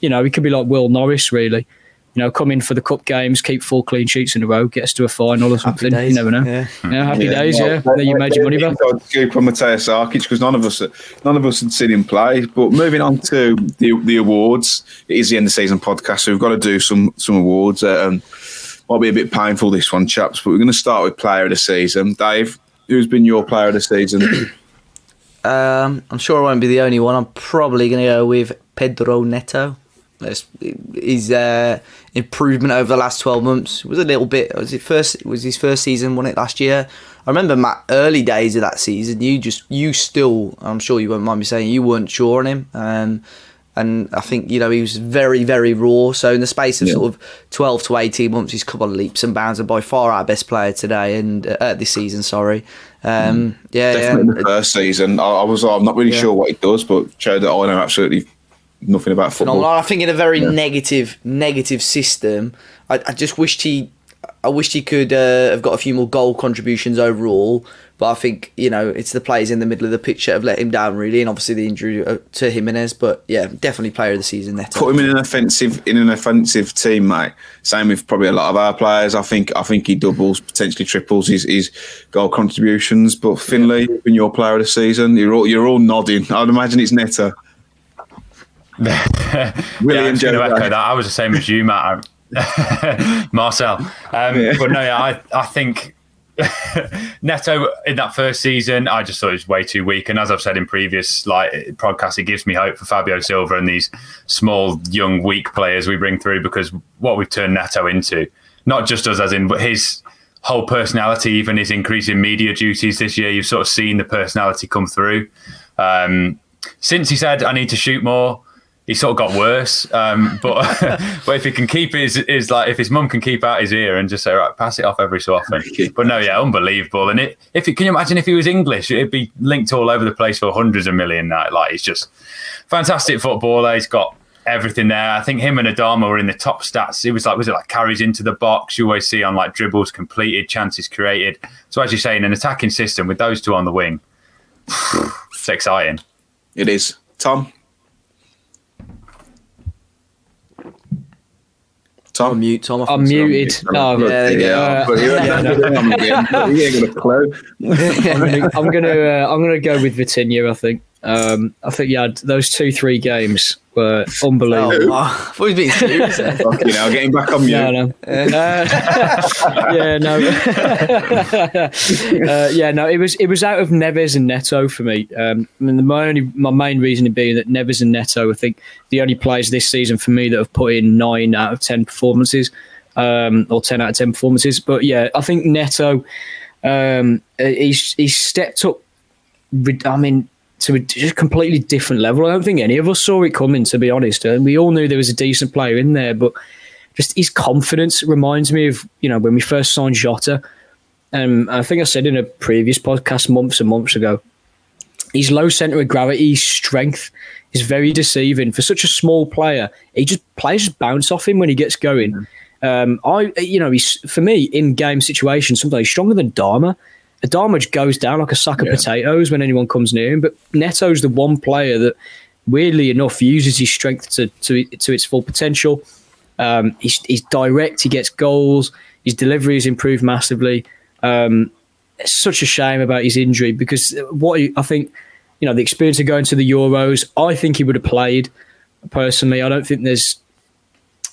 [SPEAKER 4] you know. He could be like Will Norris, really. You know, come in for the cup games, keep four clean sheets in a row, get us to a final or something. You never know.
[SPEAKER 2] yeah.
[SPEAKER 4] Yeah, happy days.
[SPEAKER 1] well,
[SPEAKER 4] Yeah, you made your money back.
[SPEAKER 1] I'd scoop on Mateus Sarkic because none of us none of us had seen him play. But moving on to the the awards, it is the end of season podcast, so we've got to do some some awards. Uh, um, might be a bit painful this one, chaps, but we're going to start with player of the season. Dave, who's been your player of the season?
[SPEAKER 2] Um, I'm sure I won't be the only one. I'm probably going to go with Pedro Neto. His uh, improvement over the last twelve months was a little bit. Was it first? It was his first season? Won it last year. I remember Matt early days of that season. You just you still. I'm sure you won't mind me saying you weren't sure on him. Um, and I think you know he was very very raw. So in the space of yeah. sort of twelve to eighteen months, he's come on leaps and bounds, and by far our best player today and uh, this season. Sorry, um, mm. yeah,
[SPEAKER 1] definitely yeah. the first season. I, I was I'm not really yeah. sure what he does, but showed that I know absolutely nothing about football.
[SPEAKER 2] I think in a very yeah. negative, negative system. I, I, just wished he, I wished he could uh, have got a few more goal contributions overall. But I think you know it's the players in the middle of the pitch that have let him down really, and obviously the injury uh, to Jimenez. But yeah, definitely player of the season. Neto.
[SPEAKER 1] Put him in an offensive in an offensive team, mate. Same with probably a lot of our players. I think I think he doubles, potentially triples his, his goal contributions. But Finley, yeah. in your player of the season, you're all you're all nodding. I'd imagine it's Neto.
[SPEAKER 3] William yeah, to echo that. I was the same as you, Matt. Marcel. Um, yeah. But no, yeah, I, I think Neto in that first season, I just thought it was way too weak. And as I've said in previous like podcasts, it gives me hope for Fabio Silva and these small, young, weak players we bring through because what we've turned Neto into, not just us as in, but his whole personality, even his increase in media duties this year, you've sort of seen the personality come through. Um, since he said, I need to shoot more, he sort of got worse. Um, but but if he can keep his is like if his mum can keep out his ear and just say right, pass it off every so often. But no, yeah, unbelievable. And it, if it, can you imagine if he was English, it'd be linked all over the place for hundreds of million. Now, like he's just fantastic footballer. He's got everything there. I think him and Adama were in the top stats. It was like was it like carries into the box? You always see on like dribbles completed, chances created. So as you say, in an attacking system with those two on the wing, it's exciting.
[SPEAKER 1] It is. Tom.
[SPEAKER 2] Tom? I'm mute, Tom.
[SPEAKER 4] I'm muted. No, yeah, yeah. I'm gonna, uh, I'm gonna go with Vitinha. I think. Um, I think yeah, those two, three games were unbelievable.
[SPEAKER 2] Oh, oh, being serious.
[SPEAKER 1] Fucking hell, getting back on mute. No, no. Uh,
[SPEAKER 4] yeah, no. uh, yeah, no. It was it was out of Neves and Neto for me. Um, I mean, the, my only my main reason being that Neves and Neto, I think, the only players this season for me that have put in nine out of ten performances, um, or ten out of ten performances. But yeah, I think Neto, um, he's he's stepped up. I mean to a just completely different level. I don't think any of us saw it coming, to be honest. And we all knew there was a decent player in there, but just his confidence reminds me of you know when we first signed Jota. Um, I think I said in a previous podcast months and months ago, his low center of gravity, strength is very deceiving for such a small player. He just players just bounce off him when he gets going. Um, I, you know, he's for me in game situations sometimes he's stronger than Adama. Adama goes down like a sack of yeah. potatoes when anyone comes near him. But Neto's the one player that, weirdly enough, uses his strength to to, to its full potential. Um, he's, he's direct. He gets goals. His delivery has improved massively. Um, it's such a shame about his injury because what he, I think, you know, the experience of going to the Euros, I think he would have played. Personally, I don't think there's,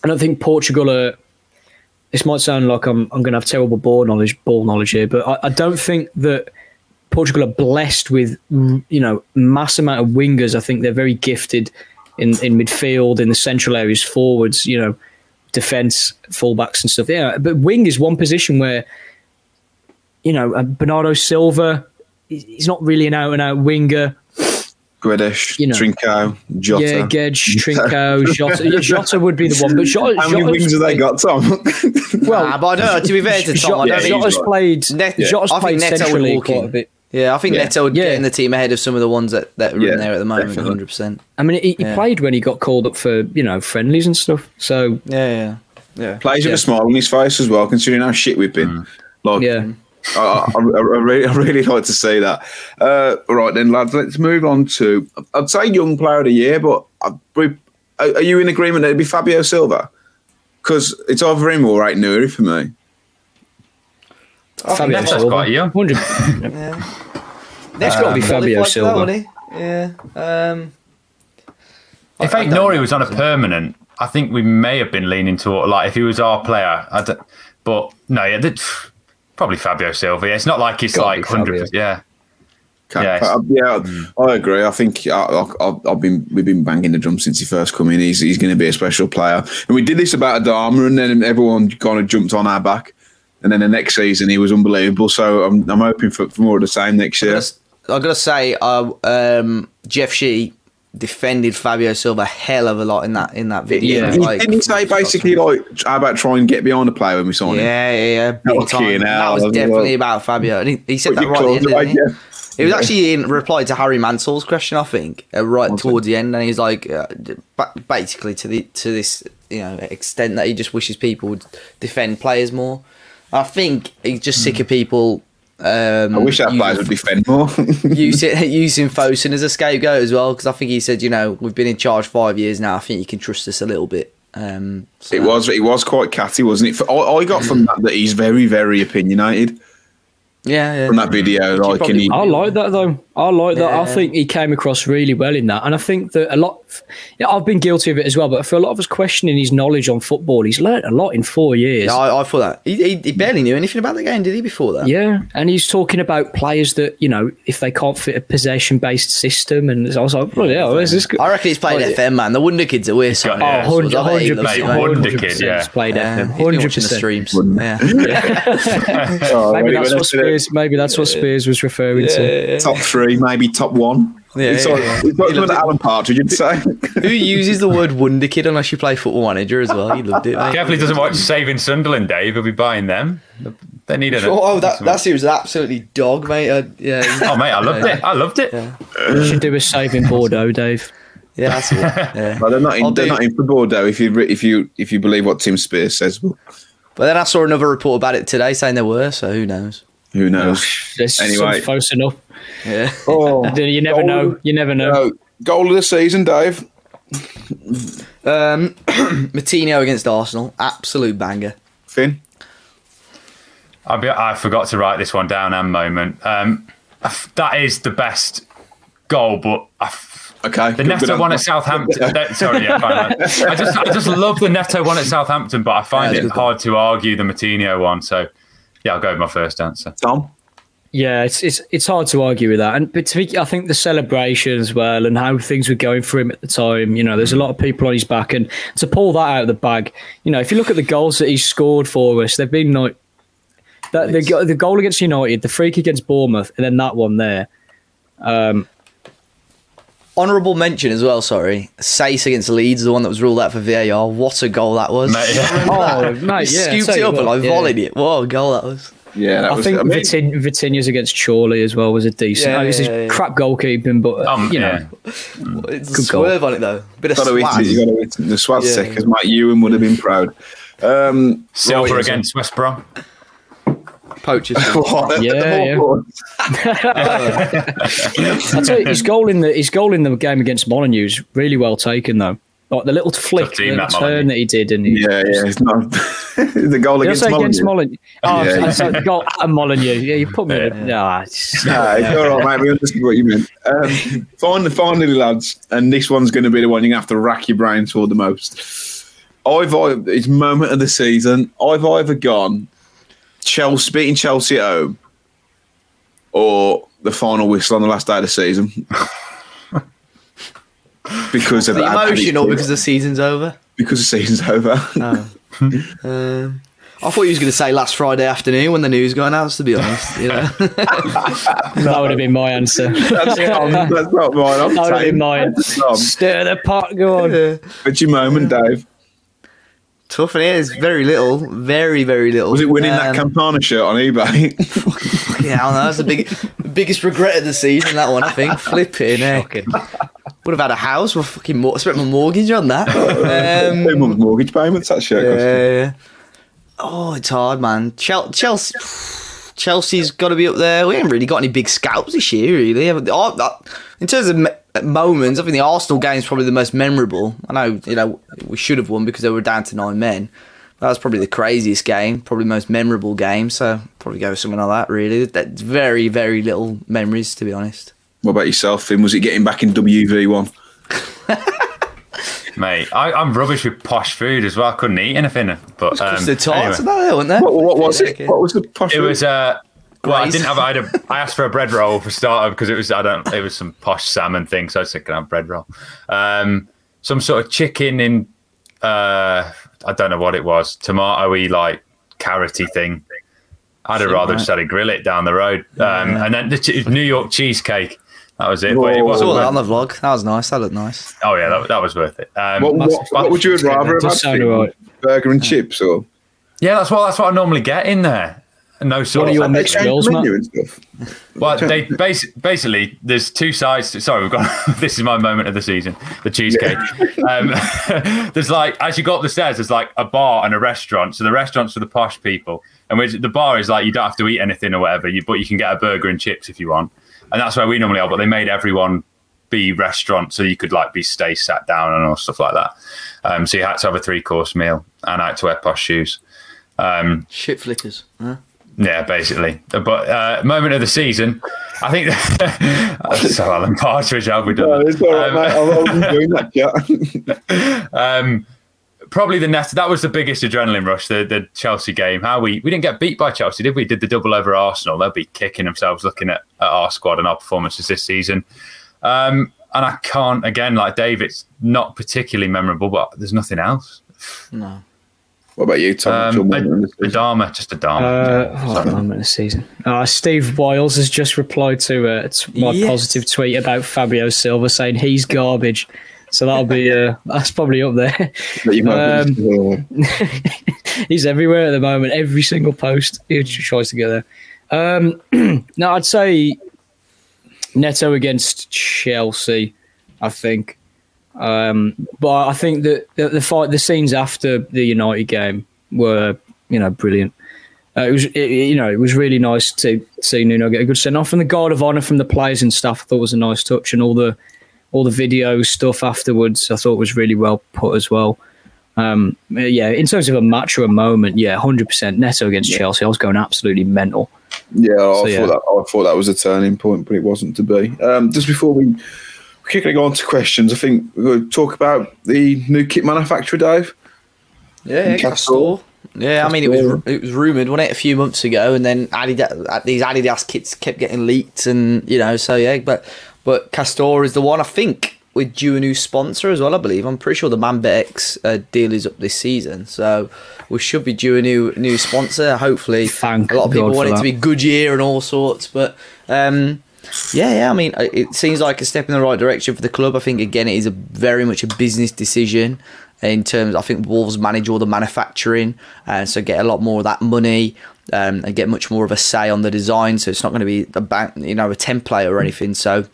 [SPEAKER 4] I don't think Portugal are this might sound like I'm I'm going to have terrible ball knowledge ball knowledge here, but I, I, don't think that Portugal are blessed with you know mass amount of wingers. I think they're very gifted in in midfield, in the central areas, forwards, you know, defense, fullbacks and stuff. Yeah, but wing is one position where you know uh, Bernardo Silva. He's not really an out and out winger.
[SPEAKER 1] Guedes, you know, Trincao, Jota.
[SPEAKER 4] Yeah, Gedge, Trincao, Jota. Jota would be the one. But Jota,
[SPEAKER 1] How many Jota's wings have they got, Tom?
[SPEAKER 2] well, nah, but no, to be fair to Tom,
[SPEAKER 4] Jota, Jota's played, Net, yeah. Jota's I played Neto centrally quite a bit.
[SPEAKER 2] Yeah, I think yeah. Neto would yeah. get in the team ahead of some of the ones that, that are yeah, in there at the moment, hundred percent.
[SPEAKER 4] I mean, he, he yeah. played when he got called up for you know friendlies and stuff. So
[SPEAKER 2] yeah, yeah, yeah.
[SPEAKER 1] Plays with a smile on his face as well, considering how shit we've been. Mm.
[SPEAKER 4] Like, yeah.
[SPEAKER 1] I, I, I, really, I really like to see that. Uh, right then, lads, let's move on to. I'd say young player of the year, but are you in agreement that it'd be Fabio Silva? Because it's either him or Aït-Nouri for me.
[SPEAKER 3] Fabio Silva, quite young.
[SPEAKER 2] yeah. There's um, got to be Fabio Silva. yeah. Um,
[SPEAKER 3] if Aït-Nouri was on a permanent, I think we may have been leaning toward like if he was our player. but no, yeah, probably Fabio Silva. It's not like it's like hundred. percent Yeah.
[SPEAKER 1] Okay.
[SPEAKER 3] Yes.
[SPEAKER 1] Uh, yeah, I agree. I think I, I, I've I've been we've been banging the drum since he first come in. He's he's going to be a special player, and we did this about Adama, and then everyone kind of jumped on our back. And then the next season, he was unbelievable. So I'm I'm hoping for, for more of the same next year.
[SPEAKER 2] I've got to say, uh, um, Jeff Shi defended Fabio Silva a hell of a lot in that in that video.
[SPEAKER 4] Yeah.
[SPEAKER 1] He-
[SPEAKER 2] Like,
[SPEAKER 1] Didn't he say basically like how about try and get behind the player when we sign him?
[SPEAKER 2] yeah, yeah, yeah. big
[SPEAKER 1] Fucking
[SPEAKER 2] time. That
[SPEAKER 1] hell,
[SPEAKER 2] was definitely
[SPEAKER 1] well.
[SPEAKER 2] about Fabio. And he, he said
[SPEAKER 1] Put
[SPEAKER 2] that right at the
[SPEAKER 1] claws
[SPEAKER 2] end, didn't he? It was
[SPEAKER 1] Yeah.
[SPEAKER 2] actually in reply to Harry Mansell's question, I think, uh, right
[SPEAKER 1] Was it?
[SPEAKER 2] towards the end, and he's like, uh, ba- basically to the to this you know extent that he just wishes people would defend players more. I think he's just sick of people. Um,
[SPEAKER 1] I wish our
[SPEAKER 2] using-
[SPEAKER 1] players would defend more.
[SPEAKER 2] using using Fosun as a scapegoat as well because I think he said, you know, we've been in charge five years now. I think you can trust us a little bit. Um, so
[SPEAKER 1] It was it was quite catty, wasn't it? I, I got from that that he's very very opinionated
[SPEAKER 2] yeah, yeah.
[SPEAKER 1] from that video.
[SPEAKER 2] Which he
[SPEAKER 1] Like,
[SPEAKER 2] probably
[SPEAKER 1] he,
[SPEAKER 4] I like that though. I like that. I think he came across really well in that, and I think that a lot. Yeah, I've been guilty of it as well, but for a lot of us questioning his knowledge on football, he's learnt a lot in four years.
[SPEAKER 2] Yeah, I, I thought that he, he, he barely knew anything about the game, did he? Before that,
[SPEAKER 4] Yeah, and he's talking about players that you know if they can't fit a possession-based system, and I was like, bloody hell, this good.
[SPEAKER 2] I reckon he's played
[SPEAKER 4] Oh,
[SPEAKER 2] FM, man. The Wonder Kids that we're signing.
[SPEAKER 3] yeah.
[SPEAKER 4] Oh, 100
[SPEAKER 2] I bet he
[SPEAKER 4] 100%,
[SPEAKER 2] it,
[SPEAKER 3] mate,
[SPEAKER 2] mate.
[SPEAKER 3] Wonder
[SPEAKER 4] 100%
[SPEAKER 3] Kid, yeah.
[SPEAKER 4] he's played
[SPEAKER 2] Yeah,
[SPEAKER 4] FM,
[SPEAKER 2] he's been watching the
[SPEAKER 4] 100%.
[SPEAKER 2] streams. Yeah.
[SPEAKER 1] Oh,
[SPEAKER 4] Maybe that's what
[SPEAKER 1] went to the
[SPEAKER 4] Spiers. Maybe that's what Spiers was referring to.
[SPEAKER 1] top three, maybe top one.
[SPEAKER 2] Yeah,
[SPEAKER 1] it's
[SPEAKER 2] yeah,
[SPEAKER 1] like,
[SPEAKER 2] yeah.
[SPEAKER 1] it's like
[SPEAKER 2] He loves
[SPEAKER 1] what
[SPEAKER 2] it.
[SPEAKER 1] Alan Partridge you'd say.
[SPEAKER 2] Who uses the word Wonder Kid unless you play Football Manager as well? He loved it. Mate.
[SPEAKER 3] Careful he doesn't watch Saving Sunderland, Dave. He'll be buying them. They need it.
[SPEAKER 2] Oh, that that series was absolutely dog, mate. Uh, yeah,
[SPEAKER 3] Oh, mate, I loved it. I loved it.
[SPEAKER 4] You should do a saving Bordeaux, Dave.
[SPEAKER 2] yeah, that's it. Yeah.
[SPEAKER 1] Well, they're not
[SPEAKER 2] I'll
[SPEAKER 1] they're
[SPEAKER 2] do-
[SPEAKER 1] not in for Bordeaux if you if you if you believe what Tim Spiers says. But
[SPEAKER 2] But then I saw another report about it today saying there were, so who knows?
[SPEAKER 1] who knows?
[SPEAKER 4] There's
[SPEAKER 1] Anyway.
[SPEAKER 4] close enough.
[SPEAKER 2] Yeah.
[SPEAKER 1] Oh,
[SPEAKER 4] You never know. You never know.
[SPEAKER 1] Uh, goal of the season, Dave.
[SPEAKER 2] Um, Moutinho against Arsenal, absolute banger.
[SPEAKER 1] Finn.
[SPEAKER 3] I, be, I forgot to write this one down and moment. Um, I f- that is the best goal, but I f-
[SPEAKER 1] Okay.
[SPEAKER 3] the Neto one at
[SPEAKER 1] answer.
[SPEAKER 3] Southampton. that- sorry, yeah, fine. I just, I just love the Neto one at Southampton, but I find
[SPEAKER 2] Yeah,
[SPEAKER 3] it
[SPEAKER 2] it's a good
[SPEAKER 3] hard to argue the Moutinho one. So, yeah, I'll go with my first answer.
[SPEAKER 1] Tom.
[SPEAKER 4] Yeah, it's it's it's hard to argue with that. And but to be, I think the celebration as well and how things were going for him at the time. You know, there's a lot of people on his back, and to pull that out of the bag. You know, if you look at the goals that he's scored for us, they've been like that. The, the goal against United, the freak against Bournemouth, and then that one there. Um,
[SPEAKER 2] Honourable mention as well, sorry. Saïss against Leeds, the one that was ruled out for VAR. What a goal that was.
[SPEAKER 3] Mate, yeah.
[SPEAKER 4] oh,
[SPEAKER 2] He
[SPEAKER 4] mate, yeah,
[SPEAKER 2] scooped it
[SPEAKER 4] you
[SPEAKER 2] up and
[SPEAKER 4] what,
[SPEAKER 2] like
[SPEAKER 4] yeah.
[SPEAKER 2] volleyed it. What a goal that was.
[SPEAKER 1] Yeah, that
[SPEAKER 4] I
[SPEAKER 1] was.
[SPEAKER 4] think
[SPEAKER 1] I mean,
[SPEAKER 4] Vitin, Vitinha's against Chorley as well was a decent.
[SPEAKER 2] Yeah,
[SPEAKER 4] this is
[SPEAKER 2] yeah, yeah.
[SPEAKER 4] crap goalkeeping, but
[SPEAKER 3] Um,
[SPEAKER 4] you know,
[SPEAKER 3] yeah.
[SPEAKER 2] It's a
[SPEAKER 4] Good goal.
[SPEAKER 2] on it though. Bit of
[SPEAKER 1] gotta hit it, you got to hit it. The swat
[SPEAKER 2] Yeah.
[SPEAKER 1] seconds, Mike Ewan would have been proud. Um,
[SPEAKER 3] Silver
[SPEAKER 1] right,
[SPEAKER 3] against West Brom.
[SPEAKER 2] Poachers.
[SPEAKER 1] What?
[SPEAKER 4] Yeah, yeah. I tell you, his goal in the his goal in the game against Molineux is really well taken though. Like the little flick,
[SPEAKER 3] team,
[SPEAKER 4] the
[SPEAKER 3] that
[SPEAKER 4] turn
[SPEAKER 3] Molineux.
[SPEAKER 4] that he did, and he,
[SPEAKER 1] Yeah, yeah, it's not the goal against
[SPEAKER 4] say against
[SPEAKER 1] Molineux.
[SPEAKER 4] Molineux? Oh,
[SPEAKER 1] Yeah.
[SPEAKER 4] I said goal at Molineux. Yeah, you put me. in Nah, it's-
[SPEAKER 1] Nah, it's all right, mate. We understood what you meant. Um, finally, finally, lads, and this one's going to be the one you're going to have to rack your brains for the most. I've either, it's moment of the season. I've either gone Chelsea beating Chelsea at home, or the final whistle on the last day of the season. because of
[SPEAKER 2] the
[SPEAKER 1] that
[SPEAKER 2] emotion or because the season's over?
[SPEAKER 1] because the season's over.
[SPEAKER 2] Um, I thought you was going to say last Friday afternoon when the news got announced. To be honest, you know.
[SPEAKER 4] that would have been my answer.
[SPEAKER 1] that's, not, that's not mine. I'm
[SPEAKER 4] That would have been mine.
[SPEAKER 1] Tom,
[SPEAKER 4] Stir the pot, go on.
[SPEAKER 1] What's your moment, Dave?
[SPEAKER 2] Tough and it is very little, very very little.
[SPEAKER 1] Was it winning that
[SPEAKER 2] Um,
[SPEAKER 1] Campana shirt on eBay?
[SPEAKER 2] Yeah, I know, that's the big, biggest regret of the season. That one, I think. Flipping heck. Would have had a house. With fucking mor- spent my mortgage on that. Um,
[SPEAKER 1] months mortgage payments. That shirt. cost.
[SPEAKER 2] yeah. Oh, it's hard, man. Chel- Chelsea. Chelsea's got to be up there. We haven't really got any big scouts this year, really. That- In terms of me- moments, I think the Arsenal game is probably the most memorable. I know, you know, we should have won because they were down to nine men. That was probably the craziest game, probably the most memorable game. So probably go with something like that. Really, that's very, very little memories, to be honest.
[SPEAKER 1] What about yourself, Finn? Was it getting back in WV one?
[SPEAKER 3] Mate, I, I'm rubbish with posh food as well. I couldn't eat anything. But um,
[SPEAKER 2] the tarts
[SPEAKER 3] anyway.
[SPEAKER 2] and that, there, weren't there?
[SPEAKER 1] What, what was it? What was the posh?
[SPEAKER 3] It was uh, Well, I didn't have. I, had a, I asked for a bread roll for starter because it was I don't. It was some posh salmon thing, so I said, "Can I have bread roll?" Um, some sort of chicken in. Uh, I don't know what it was. Tomatoey like carroty thing. I'd have rather just had a grill it down the road. Um, And then the ch- New York cheesecake. That was it. But it
[SPEAKER 2] I
[SPEAKER 3] wasn't
[SPEAKER 2] saw that on the vlog. That was nice. That looked nice.
[SPEAKER 3] oh yeah, that, that was worth it. Um,
[SPEAKER 1] What, what, what would you have rather have
[SPEAKER 4] Does
[SPEAKER 1] had?
[SPEAKER 4] sound right.
[SPEAKER 1] Burger and chips or
[SPEAKER 3] yeah, that's what that's what I normally get in there. No sort
[SPEAKER 4] What are
[SPEAKER 3] of.
[SPEAKER 4] your
[SPEAKER 3] like-
[SPEAKER 4] mixed
[SPEAKER 1] change
[SPEAKER 4] grills,
[SPEAKER 1] the
[SPEAKER 4] Matt?
[SPEAKER 1] menu and stuff?
[SPEAKER 3] Well, they basi- basically there's two sides. To, sorry, we've got this is my moment of the season, the cheesecake. um, there's like as you go up the stairs, there's like a bar and a restaurant. So the restaurant's for the posh people, and the bar is like you don't have to eat anything or whatever, you, but you can get a burger and chips if you want, and that's where we normally are. But they made everyone be restaurant, so you could like be stay sat down and all stuff like that. Um, so you had to have a three course meal and I had to wear posh shoes. Um,
[SPEAKER 2] Shit flickers. Huh?
[SPEAKER 3] yeah, basically. But uh, moment of the season, I think. so Alan Partridge, how have we done?
[SPEAKER 1] No,
[SPEAKER 3] that?
[SPEAKER 1] it's all right,
[SPEAKER 3] Um,
[SPEAKER 1] mate. I wasn't doing that yet.
[SPEAKER 3] um, probably the net. That was the biggest adrenaline rush. The the Chelsea game. How we we didn't get beat by Chelsea, did we? Did the double over Arsenal? They'll be kicking themselves looking at, at our squad and our performances this season. Um, and I can't again like Dave. It's not particularly memorable, but there's nothing else.
[SPEAKER 2] No.
[SPEAKER 1] What about you, Tom? What's
[SPEAKER 3] Um,
[SPEAKER 1] moment of the
[SPEAKER 3] a,
[SPEAKER 1] season?
[SPEAKER 3] Adama, just Adama.
[SPEAKER 4] Uh,
[SPEAKER 3] Yeah,
[SPEAKER 4] what
[SPEAKER 3] sorry.
[SPEAKER 4] moment of season? Uh, Steve Wiles has just replied to uh, t- my
[SPEAKER 2] Yes.
[SPEAKER 4] positive tweet about Fabio Silva saying he's garbage. So that'll be uh, that's probably up there.
[SPEAKER 1] That you might be-
[SPEAKER 4] he's everywhere at the moment. Every single post he tries to get there. Um, no, I'd say Neto against Chelsea. I think, um, but I think that the, the fight, the scenes after the United game were, you know, brilliant. Uh, it was, it, you know, it was really nice to see Nuno get a good send off, and the guard of honor from the players and stuff. I thought was a nice touch, and all the all the video stuff afterwards. I thought was really well put as well. Um, yeah, in terms of a match or a moment, yeah, hundred percent. Neto against Chelsea, I was going absolutely mental.
[SPEAKER 1] Yeah, I,
[SPEAKER 4] So,
[SPEAKER 1] thought
[SPEAKER 4] yeah.
[SPEAKER 1] That, I thought that was a turning point, but it wasn't to be. Um, just before we quickly go on to questions, I think we're going to talk about the new kit manufacturer, Dave.
[SPEAKER 2] Yeah, yeah
[SPEAKER 1] Castore.
[SPEAKER 2] Castore. Yeah, I mean it was
[SPEAKER 1] Castore.
[SPEAKER 2] it was rumored, wasn't it, a few months ago, and then Adidas, these Adidas kits kept getting leaked, and you know, so yeah, but but Castore is the one I think with due a new sponsor as well. I believe I'm pretty sure the ManBetX uh, deal is up this season, so we should be due a new new sponsor. Hopefully,
[SPEAKER 4] Thank
[SPEAKER 2] a lot of people
[SPEAKER 4] God
[SPEAKER 2] want it to be Goodyear and all sorts, but um, yeah, yeah. I mean, it it seems like a step in the right direction for the club. I think again, it is a very much a business decision in terms. I think Wolves manage all the manufacturing, and so get a lot more of that money. Um, and get much more of a say on the design, so it's not going to be a bank, you know, a template or anything. So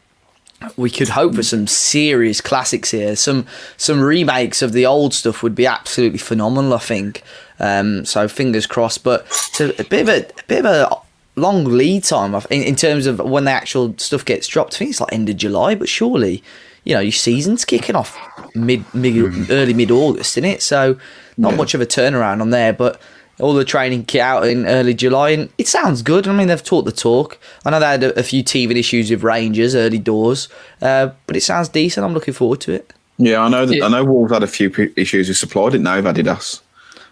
[SPEAKER 2] we could hope for some serious classics here. Some some remakes of the old stuff would be absolutely phenomenal. I think. Um, so fingers crossed. But it's a, a bit of a, a bit of a long lead time in, in terms of when the actual stuff gets dropped. I think it's like end of July, but surely. You know, your season's kicking off mid, mid early mid August, isn't it? So not much of a turnaround on there, but all the training kit out in early July, and it sounds good. I mean, they've taught the talk. I know they had a, a few teething issues with Rangers early doors, uh, but it sounds decent. I'm looking forward to it.
[SPEAKER 1] Yeah, I know. That,
[SPEAKER 4] Yeah.
[SPEAKER 1] I know Wolves had a few p- issues with supply, didn't they? With Adidas.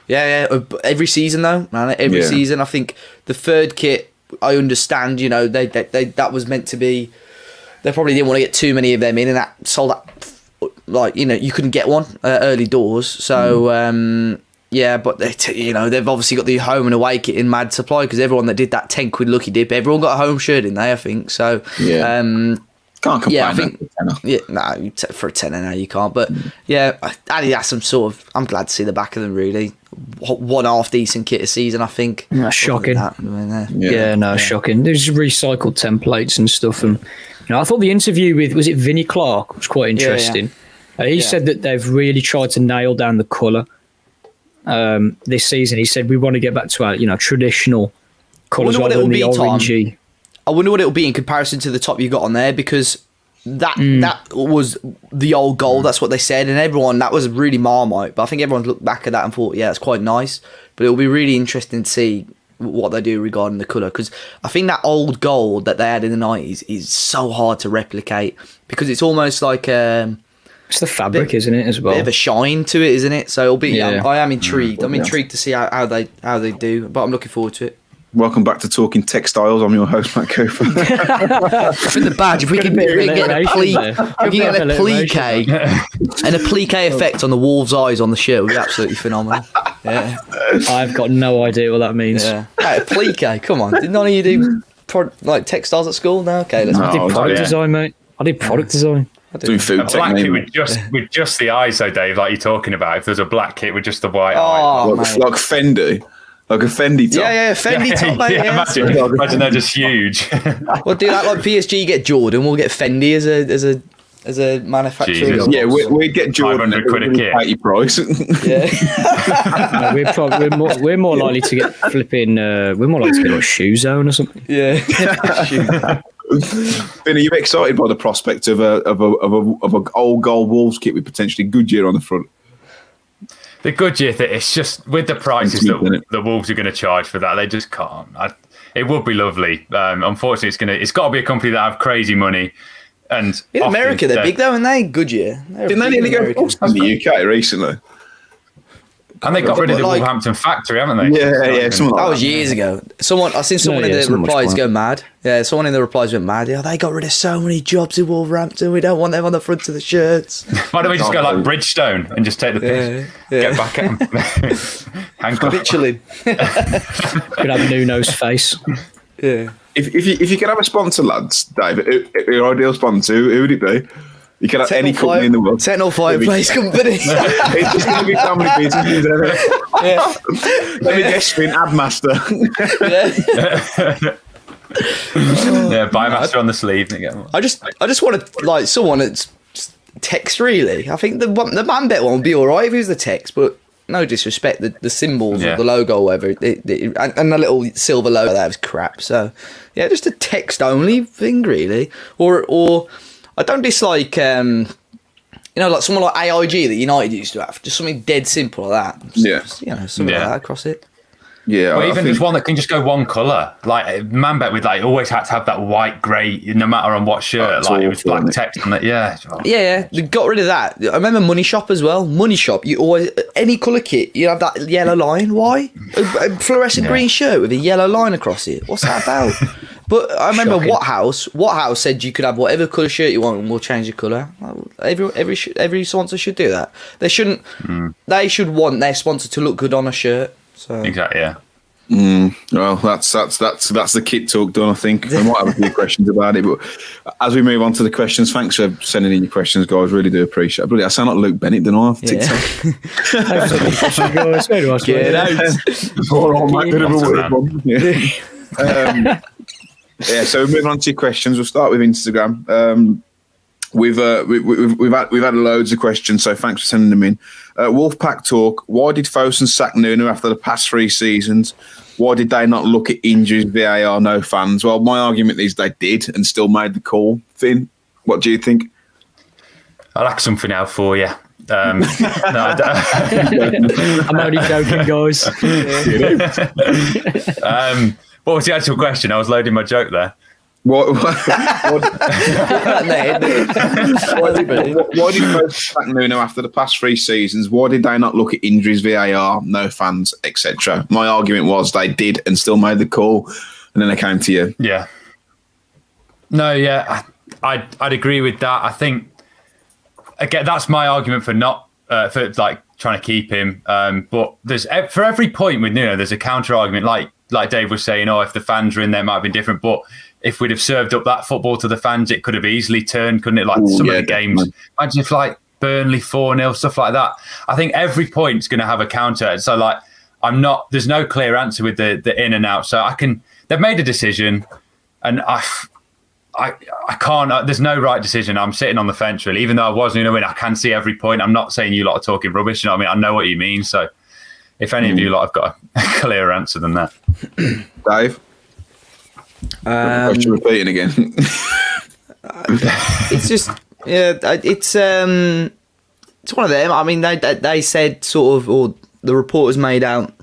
[SPEAKER 2] Yeah, yeah. uh, Every season though, man. Every
[SPEAKER 1] Yeah.
[SPEAKER 2] season, I think the third kit. I understand. You know, they, they, they that was meant to be. They probably didn't want to get too many of them in, and that sold out. Like you know, you couldn't get one uh, early doors. So
[SPEAKER 1] Mm.
[SPEAKER 2] um, yeah, but they, t- you know, they've obviously got the home and away kit in mad supply because everyone that did that ten quid lucky dip, everyone got a home shirt in there. I think so.
[SPEAKER 1] Yeah.
[SPEAKER 2] Um,
[SPEAKER 1] Can't complain.
[SPEAKER 2] Yeah, I think-
[SPEAKER 1] for tenner.
[SPEAKER 2] yeah, no, you t- for a tenner now you can't. But yeah, Adidas. I'm sort of. I'm glad to see the back of them. Really, W- one half decent kit a season. I think.
[SPEAKER 4] Yeah,
[SPEAKER 2] Other than
[SPEAKER 4] shocking.
[SPEAKER 2] that, I mean, uh,
[SPEAKER 1] Yeah.
[SPEAKER 4] Yeah, no, shocking. There's recycled templates and stuff, and you know, I thought the interview with was it Vinnie Clark was quite
[SPEAKER 2] yeah.
[SPEAKER 4] interesting. Uh, he
[SPEAKER 2] Yeah.
[SPEAKER 4] said that they've really tried to nail down the colour um, this season. He said we want to get back to our you know traditional colours rather than the
[SPEAKER 2] be, Tom.
[SPEAKER 4] orangey.
[SPEAKER 2] I wonder what it'll be in comparison to the top you got on there because that
[SPEAKER 4] Mm.
[SPEAKER 2] that was the old goal. That's what they said, and everyone that was really marmite. But I think everyone looked back at that and thought, yeah, it's quite nice. But it'll be really interesting to see what they do regarding the colour because I think that old gold that they had in the nineties is so hard to replicate because it's almost like um,
[SPEAKER 4] It's the fabric,
[SPEAKER 2] Bit-
[SPEAKER 4] isn't it, as well?
[SPEAKER 2] bit of a shine to it, isn't it? So it'll be.
[SPEAKER 4] Yeah.
[SPEAKER 2] I'm- I am mm, intrigued. I'm intrigued to see how, how they how they do, but I'm looking forward to it.
[SPEAKER 1] Welcome back to Talking Textiles. I'm your host, Matt Cooper.
[SPEAKER 2] I think the badge, if we can, if we can get a pli- we can get a plique and a plique effect on the wolf's eyes on the shirt, would be absolutely phenomenal. Yeah.
[SPEAKER 4] I've got no idea what that means.
[SPEAKER 2] Yeah. Hey, a plique, come on. Did none of you do pro- like textiles at school? No? Okay, let's
[SPEAKER 1] No.
[SPEAKER 4] I did product
[SPEAKER 3] yeah.
[SPEAKER 4] design, mate. I did product design.
[SPEAKER 1] Doing food
[SPEAKER 3] A black kit with just with just the eyes, though, Dave, like you're talking about. If there's a black kit with just the white eye.
[SPEAKER 2] Oh,
[SPEAKER 1] Like, like Fendi. Like a Fendi top.
[SPEAKER 2] Yeah, yeah, Fendi top, mate.
[SPEAKER 3] yeah,
[SPEAKER 2] Yeah,
[SPEAKER 3] imagine, imagine they're just huge.
[SPEAKER 2] We'll do that like PSG get Jordan, we'll get Fendi as a as a as a manufacturer.
[SPEAKER 3] Jesus.
[SPEAKER 1] Yeah, we, we'd get Jordan
[SPEAKER 3] 500 quid a kit.
[SPEAKER 1] Pay your price.
[SPEAKER 2] yeah.
[SPEAKER 4] No, we're, prob- we're more we're more likely to get flipping. Uh, we're more likely to get like shoe zone or something.
[SPEAKER 2] yeah.
[SPEAKER 1] Ben, are you excited by the prospect of a of a of a of a old gold Wolves kit with potentially Goodyear on the front?
[SPEAKER 3] the Goodyear thing, it's just with the prices
[SPEAKER 1] It's
[SPEAKER 3] that
[SPEAKER 1] it?
[SPEAKER 3] the Wolves are going to charge for that, they just can't. I, it would be lovely. Um, unfortunately, it's gonna it's got to be a company that have crazy money. And
[SPEAKER 2] In America, they're big though, and they Goodyear. They're
[SPEAKER 1] Didn't they
[SPEAKER 2] big
[SPEAKER 1] nearly go in the UK recently?
[SPEAKER 3] And they got rid of the
[SPEAKER 2] like-
[SPEAKER 3] Wolverhampton factory, haven't they?
[SPEAKER 1] Yeah, yeah, something like
[SPEAKER 2] That was years ago. Someone, I've seen someone
[SPEAKER 4] yeah,
[SPEAKER 2] in the replies go mad. Yeah, someone in the replies went mad. Yeah, they got rid of so many jobs in Wolverhampton. We don't want them on the front of the shirts.
[SPEAKER 3] Why don't we just go like Bridgestone and just take the piss?
[SPEAKER 2] Yeah, yeah.
[SPEAKER 3] Get back at them. Handcuff.
[SPEAKER 2] Literally.
[SPEAKER 4] Could have Nuno's face.
[SPEAKER 2] Yeah.
[SPEAKER 1] If, if you if you could have a sponsor, lads, Dave, who- who- your ideal sponsor, who, who would it be? You could have any company in the world.
[SPEAKER 2] Techno Fireplace Company.
[SPEAKER 1] it's just going to be family businesses. isn't it?
[SPEAKER 2] yeah.
[SPEAKER 1] Let me guess, Finn, Admaster.
[SPEAKER 2] yeah.
[SPEAKER 3] Yeah, Buymaster on the sleeve. and get them.
[SPEAKER 2] I just, I just want to like someone that's just text. Really, I think the one, the man bet one would be all right if it was the text, but no disrespect, the, the symbols
[SPEAKER 3] Yeah.
[SPEAKER 2] of the logo, or whatever, it, it, and, and the little silver logo that was crap. So yeah, just a text only thing, really, or or I don't dislike. um you know, like someone like AIG that United used to have, just something dead simple like that. Just-
[SPEAKER 1] Yeah.
[SPEAKER 2] just, you know, something
[SPEAKER 3] Yeah.
[SPEAKER 2] like that across it.
[SPEAKER 1] Yeah,
[SPEAKER 3] Or even
[SPEAKER 1] think-
[SPEAKER 3] just one that can just go one color. Like Manbet with like always had to have that white, grey, no matter on what shirt.
[SPEAKER 1] That's
[SPEAKER 3] like it was
[SPEAKER 1] awful,
[SPEAKER 3] black
[SPEAKER 1] it?
[SPEAKER 3] text on it. Yeah. Oh.
[SPEAKER 2] Yeah, yeah, they got rid of that. I remember Money Shop as well. Money Shop, you always any colour kit, you have that yellow line. Why? A, a fluorescent green shirt with a yellow line across it. What's that about? but I remember
[SPEAKER 3] Shocking.
[SPEAKER 2] What House. What House said you could have whatever colour shirt you want, and we'll change the colour. Every every every sponsor should do that. They shouldn't. Hmm. They should want their sponsor to look good on a shirt. So
[SPEAKER 3] Exactly. Yeah.
[SPEAKER 1] Well, that's that's that's that's the kit talk done. I think we might have a few questions about it, but as we move on to the questions, thanks for sending in your questions, guys. Really do appreciate. it. Bloody, I sound like Luke Bennett, don't I?
[SPEAKER 2] Yeah.
[SPEAKER 1] TikTok.
[SPEAKER 2] Get out.
[SPEAKER 1] All right, mate, bit of a weird one. Yeah. um, yeah. So moving on to your questions, we'll start with Instagram. Um, we've, uh, we, we, we've we've had we've had loads of questions, so thanks for sending them in. Uh, Wolfpack talk. Why did Fosun sack Nuno after the past three seasons? Why did they not look at injuries, VAR, no fans? Well, my argument is they did and still made the call. Finn, what do you think?
[SPEAKER 3] I'll ask something out for you. Um, no, I don't-
[SPEAKER 4] I'm only joking, guys.
[SPEAKER 3] um, what was the actual question? I was loading my joke there.
[SPEAKER 1] What, what, what,
[SPEAKER 2] Why
[SPEAKER 1] why did Fosun sack Nuno after the past three seasons? Why did they not look at injuries, VAR, no fans, etc.? My argument was they did and still made the call, and then they came to you.
[SPEAKER 3] Yeah. No, yeah, I, I'd, I'd agree with that. I think again that's my argument for not uh, for like trying to keep him. Um, but there's for every point with Nuno, there's a counter argument. Like like Dave was saying, oh, if the fans were in there, it might have been different. But if we'd have served up that football to the fans, it could have easily turned, couldn't it? Like
[SPEAKER 1] Ooh,
[SPEAKER 3] some
[SPEAKER 1] yeah,
[SPEAKER 3] of the games.
[SPEAKER 1] definitely.
[SPEAKER 3] Imagine if like Burnley four 0 stuff like that. I think every point's going to have a counter. So like, I'm not. There's no clear answer with the the in and out. So I can. They've made a decision, and I. I, I can't. Uh, there's no right decision. I'm sitting on the fence, really. Even though I was Nuno in, I can see every point. I'm not saying you lot are talking rubbish. You know what I mean? I know what you mean. So, if any of you lot have got a clearer answer than that,
[SPEAKER 1] Dave,
[SPEAKER 2] Um,
[SPEAKER 1] question repeating again.
[SPEAKER 2] it's just yeah it's um it's one of them i mean they they, said sort of or the reporters made out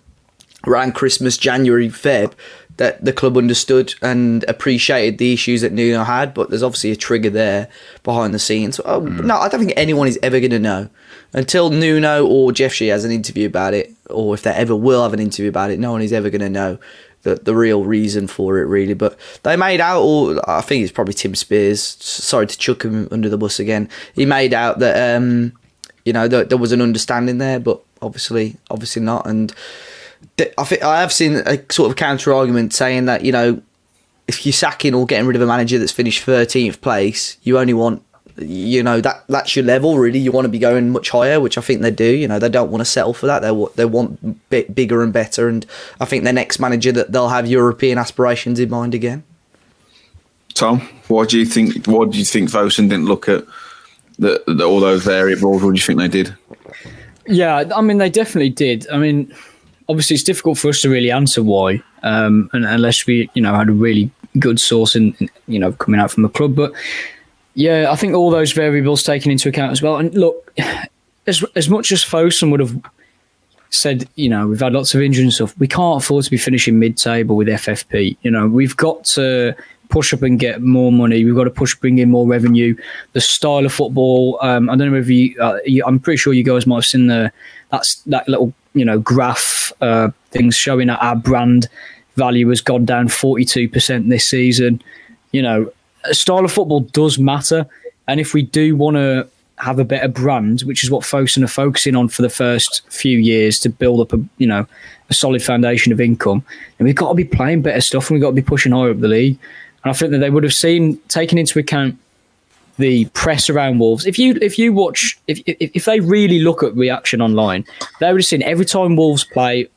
[SPEAKER 2] around christmas january feb that the club understood and appreciated the issues that Nuno had, but there's obviously a trigger there behind the scenes. Oh, mm. No, I don't think anyone is ever going to know until Nuno or Jeff Shi has an interview about it, or if they ever will have an interview about it. No one is ever going to know the the real reason for it, really. But they made out, or I think it's probably Tim Spiers. Sorry to chuck him under the bus again. He made out that um, you know that there was an understanding there, but obviously, obviously not, and I think I have seen a sort of counter argument saying that you know if you're sacking or getting rid of a manager that's finished 13th place, you only want you know that that's your level really. You want to be going much higher, which I think they do. You know they don't want to settle for that. They they want bit bigger and better, and I think their next manager that they'll have European aspirations in mind again.
[SPEAKER 1] Tom, what do you think? What do you think Fosun didn't look at the, the, all those variables? What do you think they did?
[SPEAKER 4] Yeah, I mean they definitely did. I mean obviously it's difficult for us to really answer why, um, and, unless we, you know, had a really good source in, you know, coming out from the club. But yeah, I think all those variables taken into account as well. And look, as as much as Fosun would have said, you know, we've had lots of injuries and stuff, we can't afford to be finishing mid-table with FFP. You know, we've got to push up and get more money. We've got to push, bring in more revenue. The style of football. Um, I don't know if you, uh, you, I'm pretty sure you guys might have seen the that's that little you know graph uh, things showing that our brand value has gone down 42% this season. You know, style of football does matter, and if we do want to have a better brand, which is what Fosun are focusing on for the first few years to build up a you know a solid foundation of income, and we've got to be playing better stuff and we've got to be pushing higher up the league. And I think that they would have seen taken into account the press around Wolves. If you if you watch if if, if they really look at reaction online, they would have seen every time Wolves play,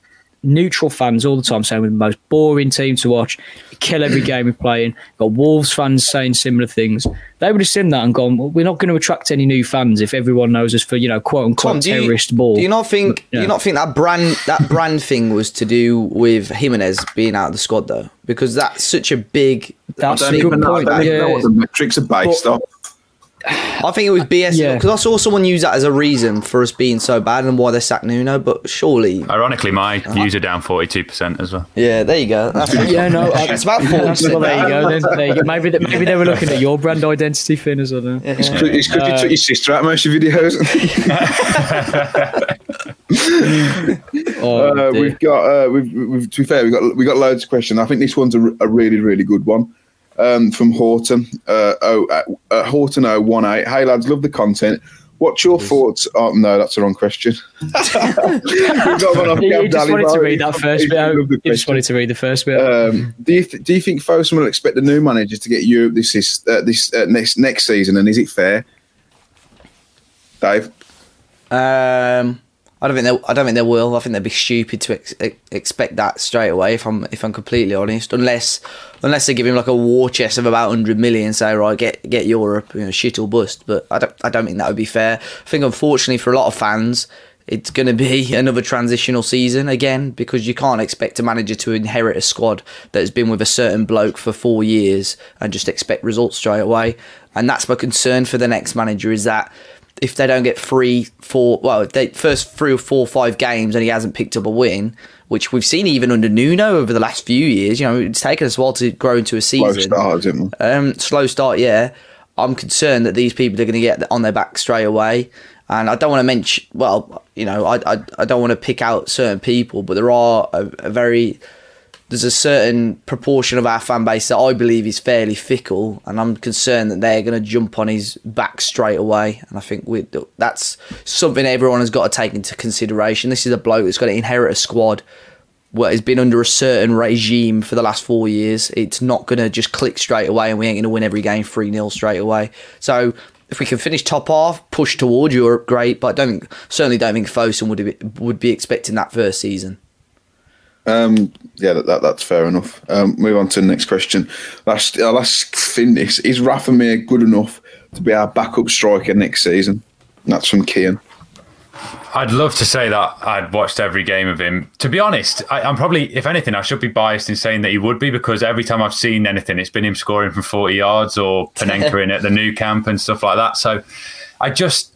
[SPEAKER 4] neutral fans all the time saying we're the most boring team to watch, kill every game we're playing. Got Wolves fans saying similar things. They would have seen that and gone, well, we're not going to attract any new fans if everyone knows us for you know quote unquote Tom, terrorist
[SPEAKER 2] you,
[SPEAKER 4] ball.
[SPEAKER 2] Do you not think? Yeah. Do you not think that brand that brand thing was to do with Jimenez being out of the squad though? Because that's such a big.
[SPEAKER 4] That's a good point.
[SPEAKER 1] Know, yeah. know what the metrics are based but, on.
[SPEAKER 2] I think it was BS because yeah. I saw someone use that as a reason for us being so bad and why they sacked Nuno. But surely,
[SPEAKER 3] ironically, my uh-huh. views are down forty two percent as well.
[SPEAKER 2] Yeah, there you go.
[SPEAKER 4] That's yeah, no, it's about forty. well, there you go. Then, there you go. Maybe they, maybe they were looking at your brand identity, Finn, as well. Yeah.
[SPEAKER 1] It's good. It's uh, you took your sister out most of your videos. oh, uh, we've got uh, we've, we've to be fair we've got we got loads of questions. I think this one's a, a really really good one um, from Horton. Uh, oh, uh, uh, Horton 018. Hey lads, love the content. What's your thoughts? Oh no, that's the wrong question.
[SPEAKER 4] you just wanted to read that first bit. You just wanted to read the first bit.
[SPEAKER 1] Um, do you th- do you think Fosun will expect the new managers to get Europe this is uh, this uh, next next season? And is it fair, Dave?
[SPEAKER 2] Um, I don't think they. I don't think they will. I think they'd be stupid to ex- expect that straight away. If I'm if I'm completely honest, unless unless they give him like a war chest of about hundred million, say right, get get Europe, you know, shit or bust. But I don't I don't think that would be fair. I think unfortunately for a lot of fans, it's going to be another transitional season again because you can't expect a manager to inherit a squad that has been with a certain bloke for four years and just expect results straight away. And that's my concern for the next manager is that if they don't get three, four, well, they first three or four, five games and he hasn't picked up a win, which we've seen even under Nuno over the last few years. You know, it's taken us a while to grow into a season.
[SPEAKER 1] Slow start,
[SPEAKER 2] um, slow start, yeah. I'm concerned that these people are going to get on their back straight away. And I don't want to mention, well, you know, I, I, I don't want to pick out certain people, but there are a, a very there's a certain proportion of our fan base that I believe is fairly fickle, and I'm concerned that they're going to jump on his back straight away. And I think we, that's something everyone has got to take into consideration. This is a bloke that's got to inherit a squad what has been under a certain regime for the last four years. It's not going to just click straight away, and we ain't going to win every game 3 0 straight away. So if we can finish top half, push towards Europe, great. But I don't certainly don't think Fosun would be, would be expecting that first season.
[SPEAKER 1] Um, yeah, that, that, that's fair enough. Um, move on to the next question. Last, uh, last thing this is Rafa Mir good enough to be our backup striker next season? And that's from Kian.
[SPEAKER 3] I'd love to say that I'd watched every game of him. To be honest, I, am probably, if anything, I should be biased in saying that he would be because every time I've seen anything, it's been him scoring from 40 yards or Panenka in at the new Camp and stuff like that. So I just,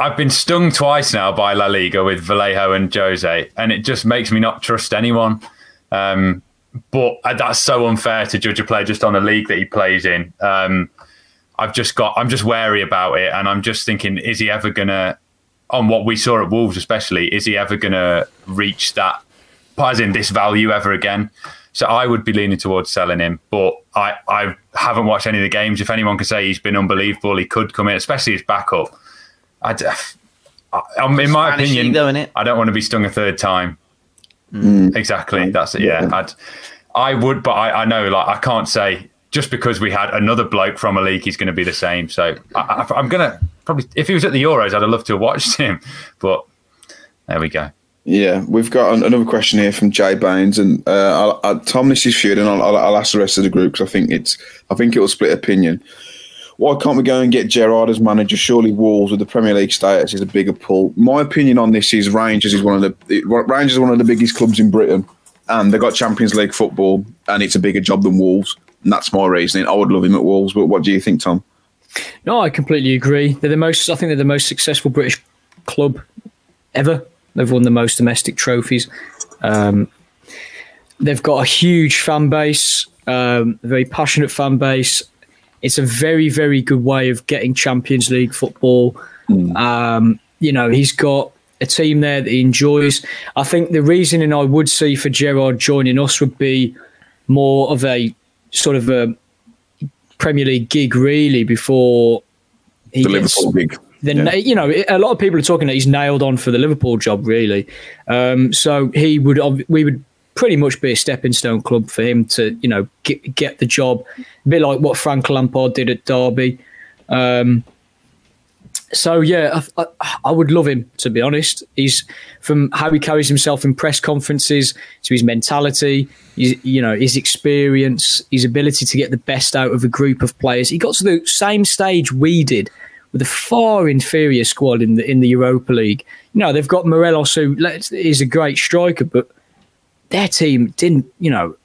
[SPEAKER 3] I've been stung twice now by La Liga with Vallejo and Jose, and it just makes me not trust anyone. Um, but uh, that's so unfair to judge a player just on the league that he plays in. Um, I've just got, I'm just wary about it, and I'm just thinking, is he ever gonna, on what we saw at Wolves especially, is he ever gonna reach that, as in this value ever again? So I would be leaning towards selling him, but I, I haven't watched any of the games. If anyone can say he's been unbelievable, he could come in, especially his backup. I, I, in my
[SPEAKER 2] Spanish
[SPEAKER 3] opinion,
[SPEAKER 2] league, though.
[SPEAKER 3] I don't want to be stung a third time.
[SPEAKER 1] Mm.
[SPEAKER 3] Exactly. That's it. Yeah. I'd, I would, but I, I know, like, I can't say just because we had another bloke from a league, he's going to be the same. So I, I, I'm going to probably, if he was at the Euros, I'd have loved to have watched him. But there we go.
[SPEAKER 1] Yeah, we've got an- another question here from Jay Baines, and uh, I'll, I'll, Tom, this is for you, and I'll, I'll, I'll ask the rest of the group because I think it's, I think it will split opinion. Why can't we go and get Gerrard as manager? Surely Wolves with the Premier League status is a bigger pull. My opinion on this is Rangers is one of the Rangers is one of the biggest clubs in Britain, and they've got Champions League football, and it's a bigger job than Wolves. And that's my reasoning. I would love him at Wolves, but what do you think, Tom?
[SPEAKER 4] No, I completely agree. They're the most. I think they're the most successful British club ever. They've won the most domestic trophies. Um, they've got a huge fan base, um, a very passionate fan base. It's a very, very good way of getting Champions League football. Um, you know, he's got a team there that he enjoys. I think the reasoning I would see for Gerrard joining us would be more of a sort of a Premier League gig, really, before he
[SPEAKER 1] The
[SPEAKER 4] gets-
[SPEAKER 1] Liverpool big.
[SPEAKER 4] then
[SPEAKER 1] Yeah.
[SPEAKER 4] you know a lot of people are talking that he's nailed on for the Liverpool job really. Um, so he would we would pretty much be a stepping stone club for him to you know get, get the job, a bit like what Frank Lampard did at Derby. Um, so yeah, I, I, I would love him to be honest. He's from how he carries himself in press conferences to his mentality, his, you know, his experience, his ability to get the best out of a group of players. He got to the same stage we did with a far inferior squad in the in the Europa League. You know, they've got Morelos, who is a great striker, but their team didn't, you know,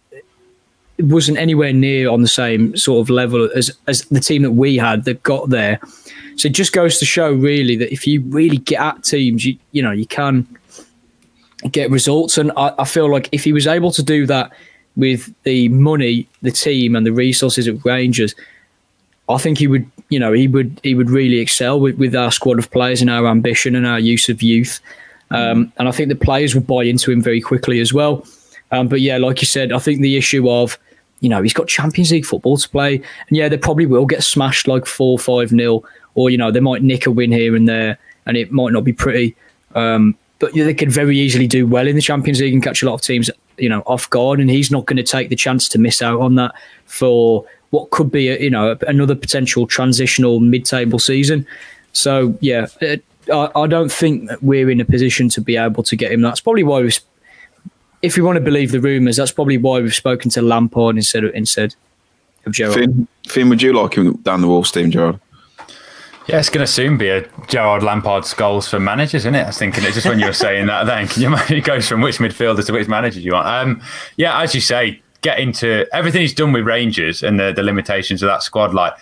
[SPEAKER 4] wasn't anywhere near on the same sort of level as as the team that we had that got there. So it just goes to show, really, that if you really get at teams, you you know, you can get results. And I, I feel like if he was able to do that with the money, the team, and the resources at Rangers, I think he would, you know, he would he would really excel with, with our squad of players and our ambition and our use of youth. Um, and I think the players would buy into him very quickly as well. Um, but yeah, like you said, I think the issue of, you know, he's got Champions League football to play, and yeah, they probably will get smashed like four, five nil, or you know, they might nick a win here and there, and it might not be pretty. Um, but they could very easily do well in the Champions League and catch a lot of teams, you know, off guard. And he's not going to take the chance to miss out on that for what could be, a, you know, another potential transitional mid-table season. So yeah, it, I, I don't think that we're in a position to be able to get him. That's probably why we've, if we want to believe the rumours, that's probably why we've spoken to Lampard instead of instead of Gerrard.
[SPEAKER 1] Finn, Finn, would you like him down the Wolves team, Gerrard?
[SPEAKER 3] Yeah, it's going to soon be a Gerrard Lampard Scholes for managers, isn't it? I was thinking it just when you were saying that. Then can you imagine? It goes from which midfielders to which managers you want. Um, yeah, as you say, get into everything he's done with Rangers and the, the limitations of that squad. Like,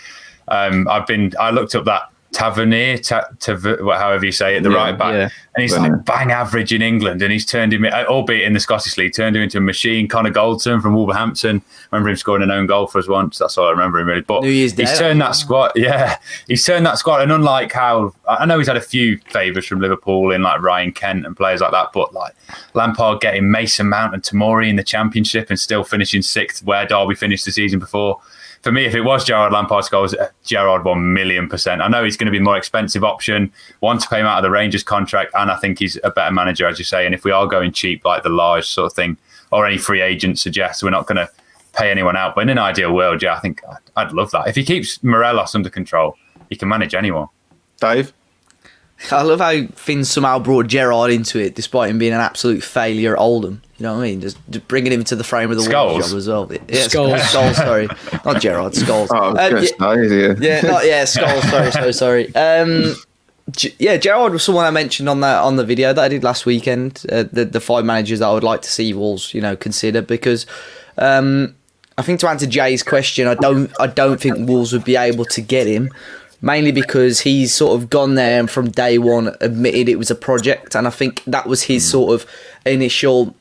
[SPEAKER 3] um, I've been, I looked up that Tavernier, ta, Tav- however you say it, the
[SPEAKER 1] Yeah,
[SPEAKER 3] right back,
[SPEAKER 2] yeah.
[SPEAKER 3] and he's
[SPEAKER 1] Tavernier.
[SPEAKER 3] like bang average in England, and he's turned him, uh, albeit in the Scottish League, turned him into a machine. Connor Goldson from Wolverhampton, remember him scoring an own goal for us once. That's all I remember him really. But
[SPEAKER 2] New Year's
[SPEAKER 3] he's
[SPEAKER 2] Day,
[SPEAKER 3] turned
[SPEAKER 2] that
[SPEAKER 3] that squad, yeah, he's turned that squad. And unlike how I know he's had a few favours from Liverpool in like Ryan Kent and players like that, but like Lampard getting Mason Mount and Tomori in the Championship and still finishing sixth where Derby finished the season before. For me, if it was Gerrard Lampard Scholes, uh, Gerrard one million percent. I know he's going to be more expensive option. One to pay him out of the Rangers contract, and I think he's a better manager, as you say. And if we are going cheap, like the Lage sort of thing, or any free agent suggests, we're not going to pay anyone out. But in an ideal world, yeah, I think I'd love that. If he keeps Morelos under control, he can manage anyone.
[SPEAKER 1] Dave?
[SPEAKER 2] I love how Finn somehow brought Gerrard into it, despite him being an absolute failure at Oldham. You know what I mean? Just, just bringing him into the frame of the Wolves
[SPEAKER 3] Scholes.
[SPEAKER 2] job as well. Yeah,
[SPEAKER 4] Scholes.
[SPEAKER 2] Scholes, sorry, not Gerrard. Scholes.
[SPEAKER 1] Oh,
[SPEAKER 2] Um, yeah,
[SPEAKER 1] yeah.
[SPEAKER 2] yeah, not, yeah, Scholes. Sorry, sorry, sorry. Um, G- yeah, Gerrard was someone I mentioned on that on the video that I did last weekend. Uh, the the five managers that I would like to see Wolves, you know, consider because um, I think to answer Jay's question, I don't I don't think Wolves would be able to get him. Mainly because he's sort of gone there and from day one admitted it was a project, and I think that was his sort of initial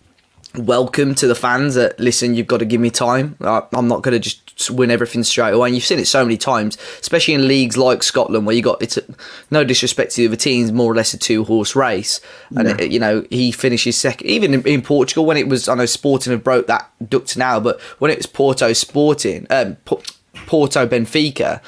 [SPEAKER 2] welcome to the fans that listen you've got to give me time. I'm not going to just win everything straight away. And you've seen it so many times especially in leagues like scotland where you got it's a, no disrespect to the other teams more or less a two horse race. And yeah. it, you know he finishes second even in, in, portugal when it was i know sporting have broke that duct now but when it was porto sporting um, porto benfica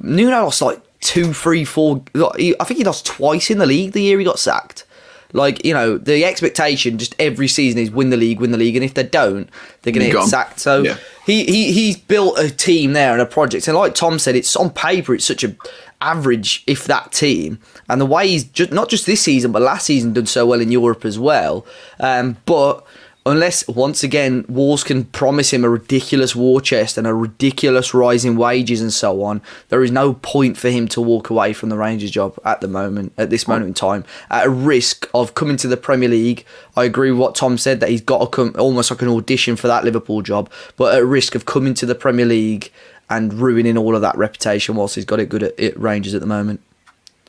[SPEAKER 2] nuno lost like two three four i think he lost twice in the league the year he got sacked like, you know, the expectation just every season is win the league, win the league, and if they don't, they're going to get sacked. So yeah. he, he he's built a team there and a project, and like Tom said, it's on paper it's such a average, if that team, and the way he's just not just this season but last season done so well in Europe as well. Um, but unless once again Wolves can promise him a ridiculous war chest and a ridiculous rise in wages and so on, there is no point for him to walk away from the Rangers job at the moment, at this moment in time, at a risk of coming to the Premier League. I agree with what Tom said that he's got to come almost like an audition for that Liverpool job, but at risk of coming to the Premier League and ruining all of that reputation whilst he's got it good at, at Rangers at the moment.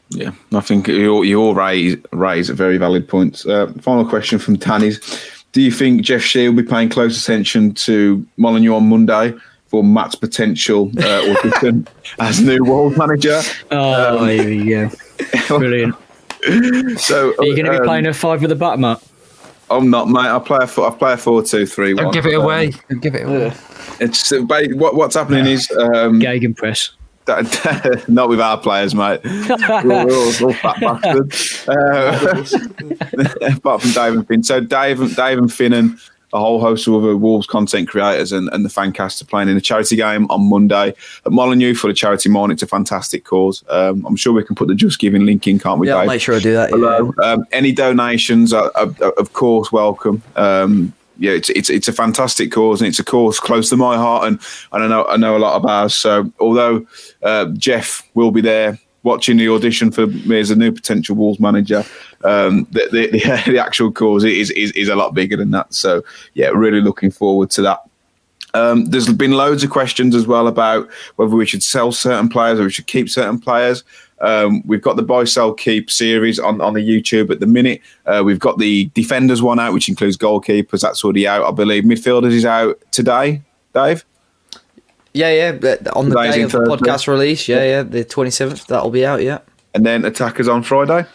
[SPEAKER 1] Yeah, I think you all, you all raise, raise very valid points. Uh, final question from Tanny's do you think Jeff Shi will be paying close attention to Molineux on Monday for Matt's potential uh, audition as new Wolves manager?
[SPEAKER 4] Oh, um, here we go. Brilliant.
[SPEAKER 1] so,
[SPEAKER 4] are you going to um, be playing a five with the bat, Matt?
[SPEAKER 1] I'm not, mate. I play a I play a four two three.
[SPEAKER 3] Don't give it away. Don't give it away.
[SPEAKER 1] It's uh, what, what's happening is um,
[SPEAKER 4] Gegenpress.
[SPEAKER 1] not with our players, mate. we're, all, all fat bastards. Uh, apart from Dave and Finn. So Dave, Dave and Finn and a whole host of other Wolves content creators and, and the fancast are playing in a charity game on Monday at Molineux for the charity morning. It's a fantastic cause. Um, I'm sure we can put the Just Giving link in, can't we,
[SPEAKER 2] yeah,
[SPEAKER 1] Dave?
[SPEAKER 2] make sure I do that.
[SPEAKER 1] Yeah. Um, any donations are, are, are, of course, welcome. Um, yeah, it's, it's it's a fantastic cause and it's a cause close to my heart and, and I know I know a lot about. So although uh, Jeff will be there watching the audition for me as a new potential Wolves manager, um, the, the, the, the actual cause is, is is a lot bigger than that. So yeah, really looking forward to that. Um, there's been loads of questions as well about whether we should sell certain players or we should keep certain players. Um, we've got the buy, sell, keep series on, on the YouTube at the minute. Uh, we've got the defenders one out, which includes goalkeepers. That's already out, I believe. Midfielders is out today, Dave.
[SPEAKER 2] Yeah, yeah, on the Today's day of the podcast release. Yeah, yeah, the twenty seventh. That'll be out. Yeah,
[SPEAKER 1] and then attackers on Friday.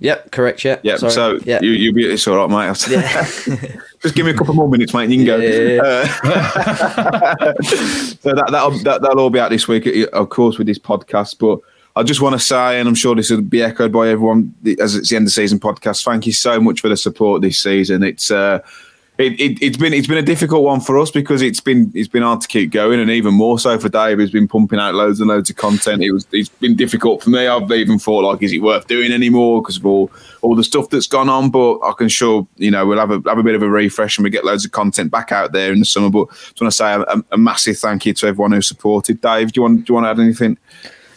[SPEAKER 2] Yep, correct. Yeah.
[SPEAKER 1] Yep. Sorry. So yep. you you be it's all right, mate. Yeah. Just give me a couple more minutes, mate, and you can go. Yeah, uh, so that that'll that, that'll all be out this week, of course, with this podcast. But I just want to say, and I'm sure this will be echoed by everyone as it's the end of season podcast. Thank you so much for the support this season. It's uh, it, it, has been it's been a difficult one for us because it's been it's been hard to keep going, and even more so for Dave, who's been pumping out loads and loads of content. It was it's been difficult for me. I've even thought like, is it worth doing anymore because of all all the stuff that's gone on? But I can sure you know we'll have a have a bit of a refresh and we get loads of content back out there in the summer. But I just want to say a, a massive thank you to everyone who supported. Dave, do you want do you want to add anything?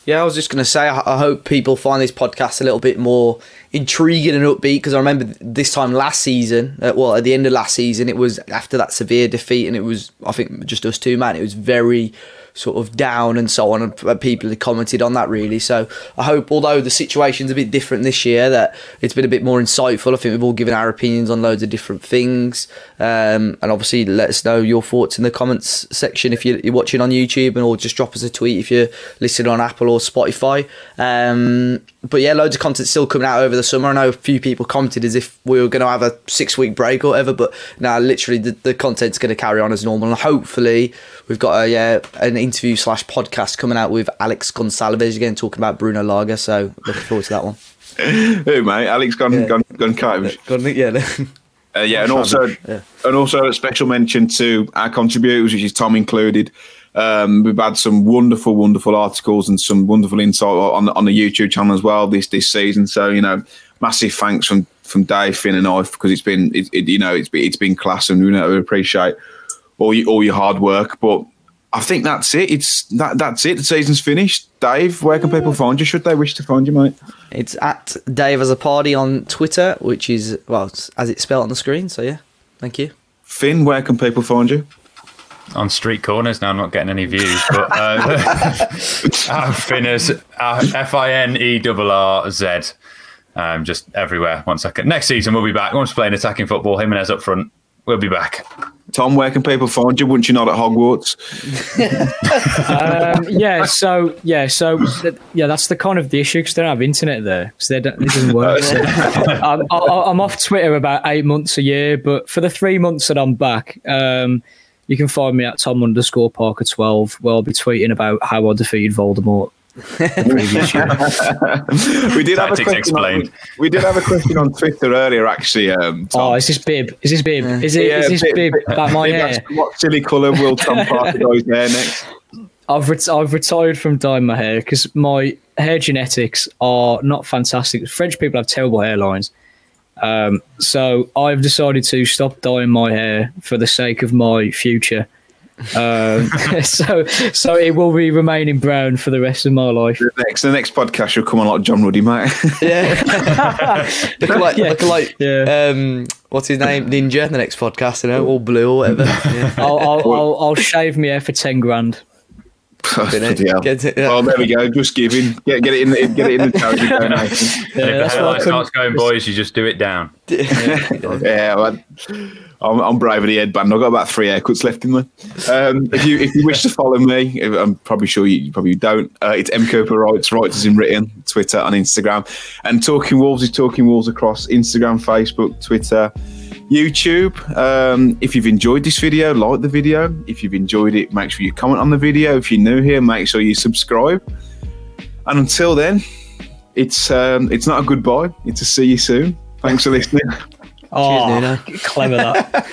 [SPEAKER 2] Yeah, I was just going to say, I hope people find this podcast a little bit more intriguing and upbeat because I remember this time last season, uh, well, at the end of last season, it was after that severe defeat, and it was, I think, just us two, man. It was very sort of down and so on. And people have commented on that really. So I hope, although the situation's a bit different this year, that it's been a bit more insightful. I think we've all given our opinions on loads of different things. Um, and obviously, let us know your thoughts in the comments section if you're, watching on YouTube, and or just drop us a tweet if you're listening on Apple or Spotify. Um, but yeah, loads of content still coming out over the summer. I know a few people commented as if we were going to have a six week break or whatever, but now literally the, the content's going to carry on as normal. And hopefully, we've got a yeah, an interview slash podcast coming out with Alex Gonsalves again, talking about Bruno Lage. So looking forward to that one.
[SPEAKER 1] Who, mate? Alex Gon yeah. Gon, Gon Coach.
[SPEAKER 2] Gon, yeah.
[SPEAKER 1] Uh, yeah, and also, yeah. and also a special mention to our contributors, which is Tom included. Um, we've had some wonderful, wonderful articles and some wonderful insight on the, on the YouTube channel as well this this season. So you know, massive thanks from from Dave, Finn, and I because it's been it, it, you know it's been, it's been class, and you know we appreciate all your, all your hard work. But I think that's it. It's that that's it. The season's finished. Dave, where can people find you? Should they wish to find you, mate?
[SPEAKER 2] It's at Dave as a party on Twitter, which is well as it's spelled on the screen. So yeah, thank you.
[SPEAKER 1] Finn, where can people find you?
[SPEAKER 3] On street corners now, I'm not getting any views, but uh, Finn is uh, F I N E R R Z um, just everywhere. One second. Next season we'll be back. Once playing attacking football, Jimenez up front. We'll be back.
[SPEAKER 1] Tom, where can people find you once you're not at Hogwarts?
[SPEAKER 4] um, yeah, so yeah, so th- yeah, that's the kind of the issue because they don't have internet there because they don't, it doesn't work. So I'm, I'm off Twitter about eight months a year, but for the three months that I'm back, um, you can find me at Tom underscore Parker twelve. Where I'll be tweeting about how I defeated Voldemort. Previous year.
[SPEAKER 1] we did have a
[SPEAKER 3] Tactics
[SPEAKER 1] question. On, we did have a question on Twitter earlier, actually. Um, Tom.
[SPEAKER 4] Oh, is this bib? Is this bib? Is it?
[SPEAKER 1] Yeah,
[SPEAKER 4] is this
[SPEAKER 1] bib-
[SPEAKER 4] bib about my
[SPEAKER 1] Maybe
[SPEAKER 4] hair?
[SPEAKER 1] What silly colour will Tom Parker goes there next?
[SPEAKER 4] I've ret- I've retired from dyeing my hair because my hair genetics are not fantastic. French people have terrible hairlines, um, so I've decided to stop dyeing my hair for the sake of my future. Um, so so it will be remaining brown for the rest of my life.
[SPEAKER 1] The next, the next podcast will come on like John Ruddy, mate.
[SPEAKER 2] Yeah. look like,
[SPEAKER 4] Yeah.
[SPEAKER 2] look like,
[SPEAKER 4] Yeah.
[SPEAKER 2] um, what's his name? Ninja. The next podcast, you know, all blue or whatever. Yeah.
[SPEAKER 4] I'll, I'll, I'll, I'll shave my hair for ten grand.
[SPEAKER 1] Bloody hell.
[SPEAKER 2] Get it, yeah.
[SPEAKER 1] Well, there we go. Just giving. Get, get it in. The, get it in the charity donation.
[SPEAKER 4] Yeah,
[SPEAKER 3] if
[SPEAKER 4] that's
[SPEAKER 3] the
[SPEAKER 4] why I
[SPEAKER 3] hairline starts going, boys, you just do it down.
[SPEAKER 1] yeah, well, I'm, I'm brave at the headband. I've got about three haircuts left in me. Um, if you if you wish to follow me, if- I'm probably sure you, you probably don't. Uh, it's M Cooper Writes, Writes is in written, Twitter and Instagram. And Talking Wolves is Talking Wolves across Instagram, Facebook, Twitter, YouTube. Um, if you've enjoyed this video, like the video. If you've enjoyed it, make sure you comment on the video. If you're new here, make sure you subscribe. And until then, it's um, it's not a goodbye. It's a see you soon. Thanks for listening.
[SPEAKER 4] Oh,
[SPEAKER 2] Nuno.
[SPEAKER 4] clever that.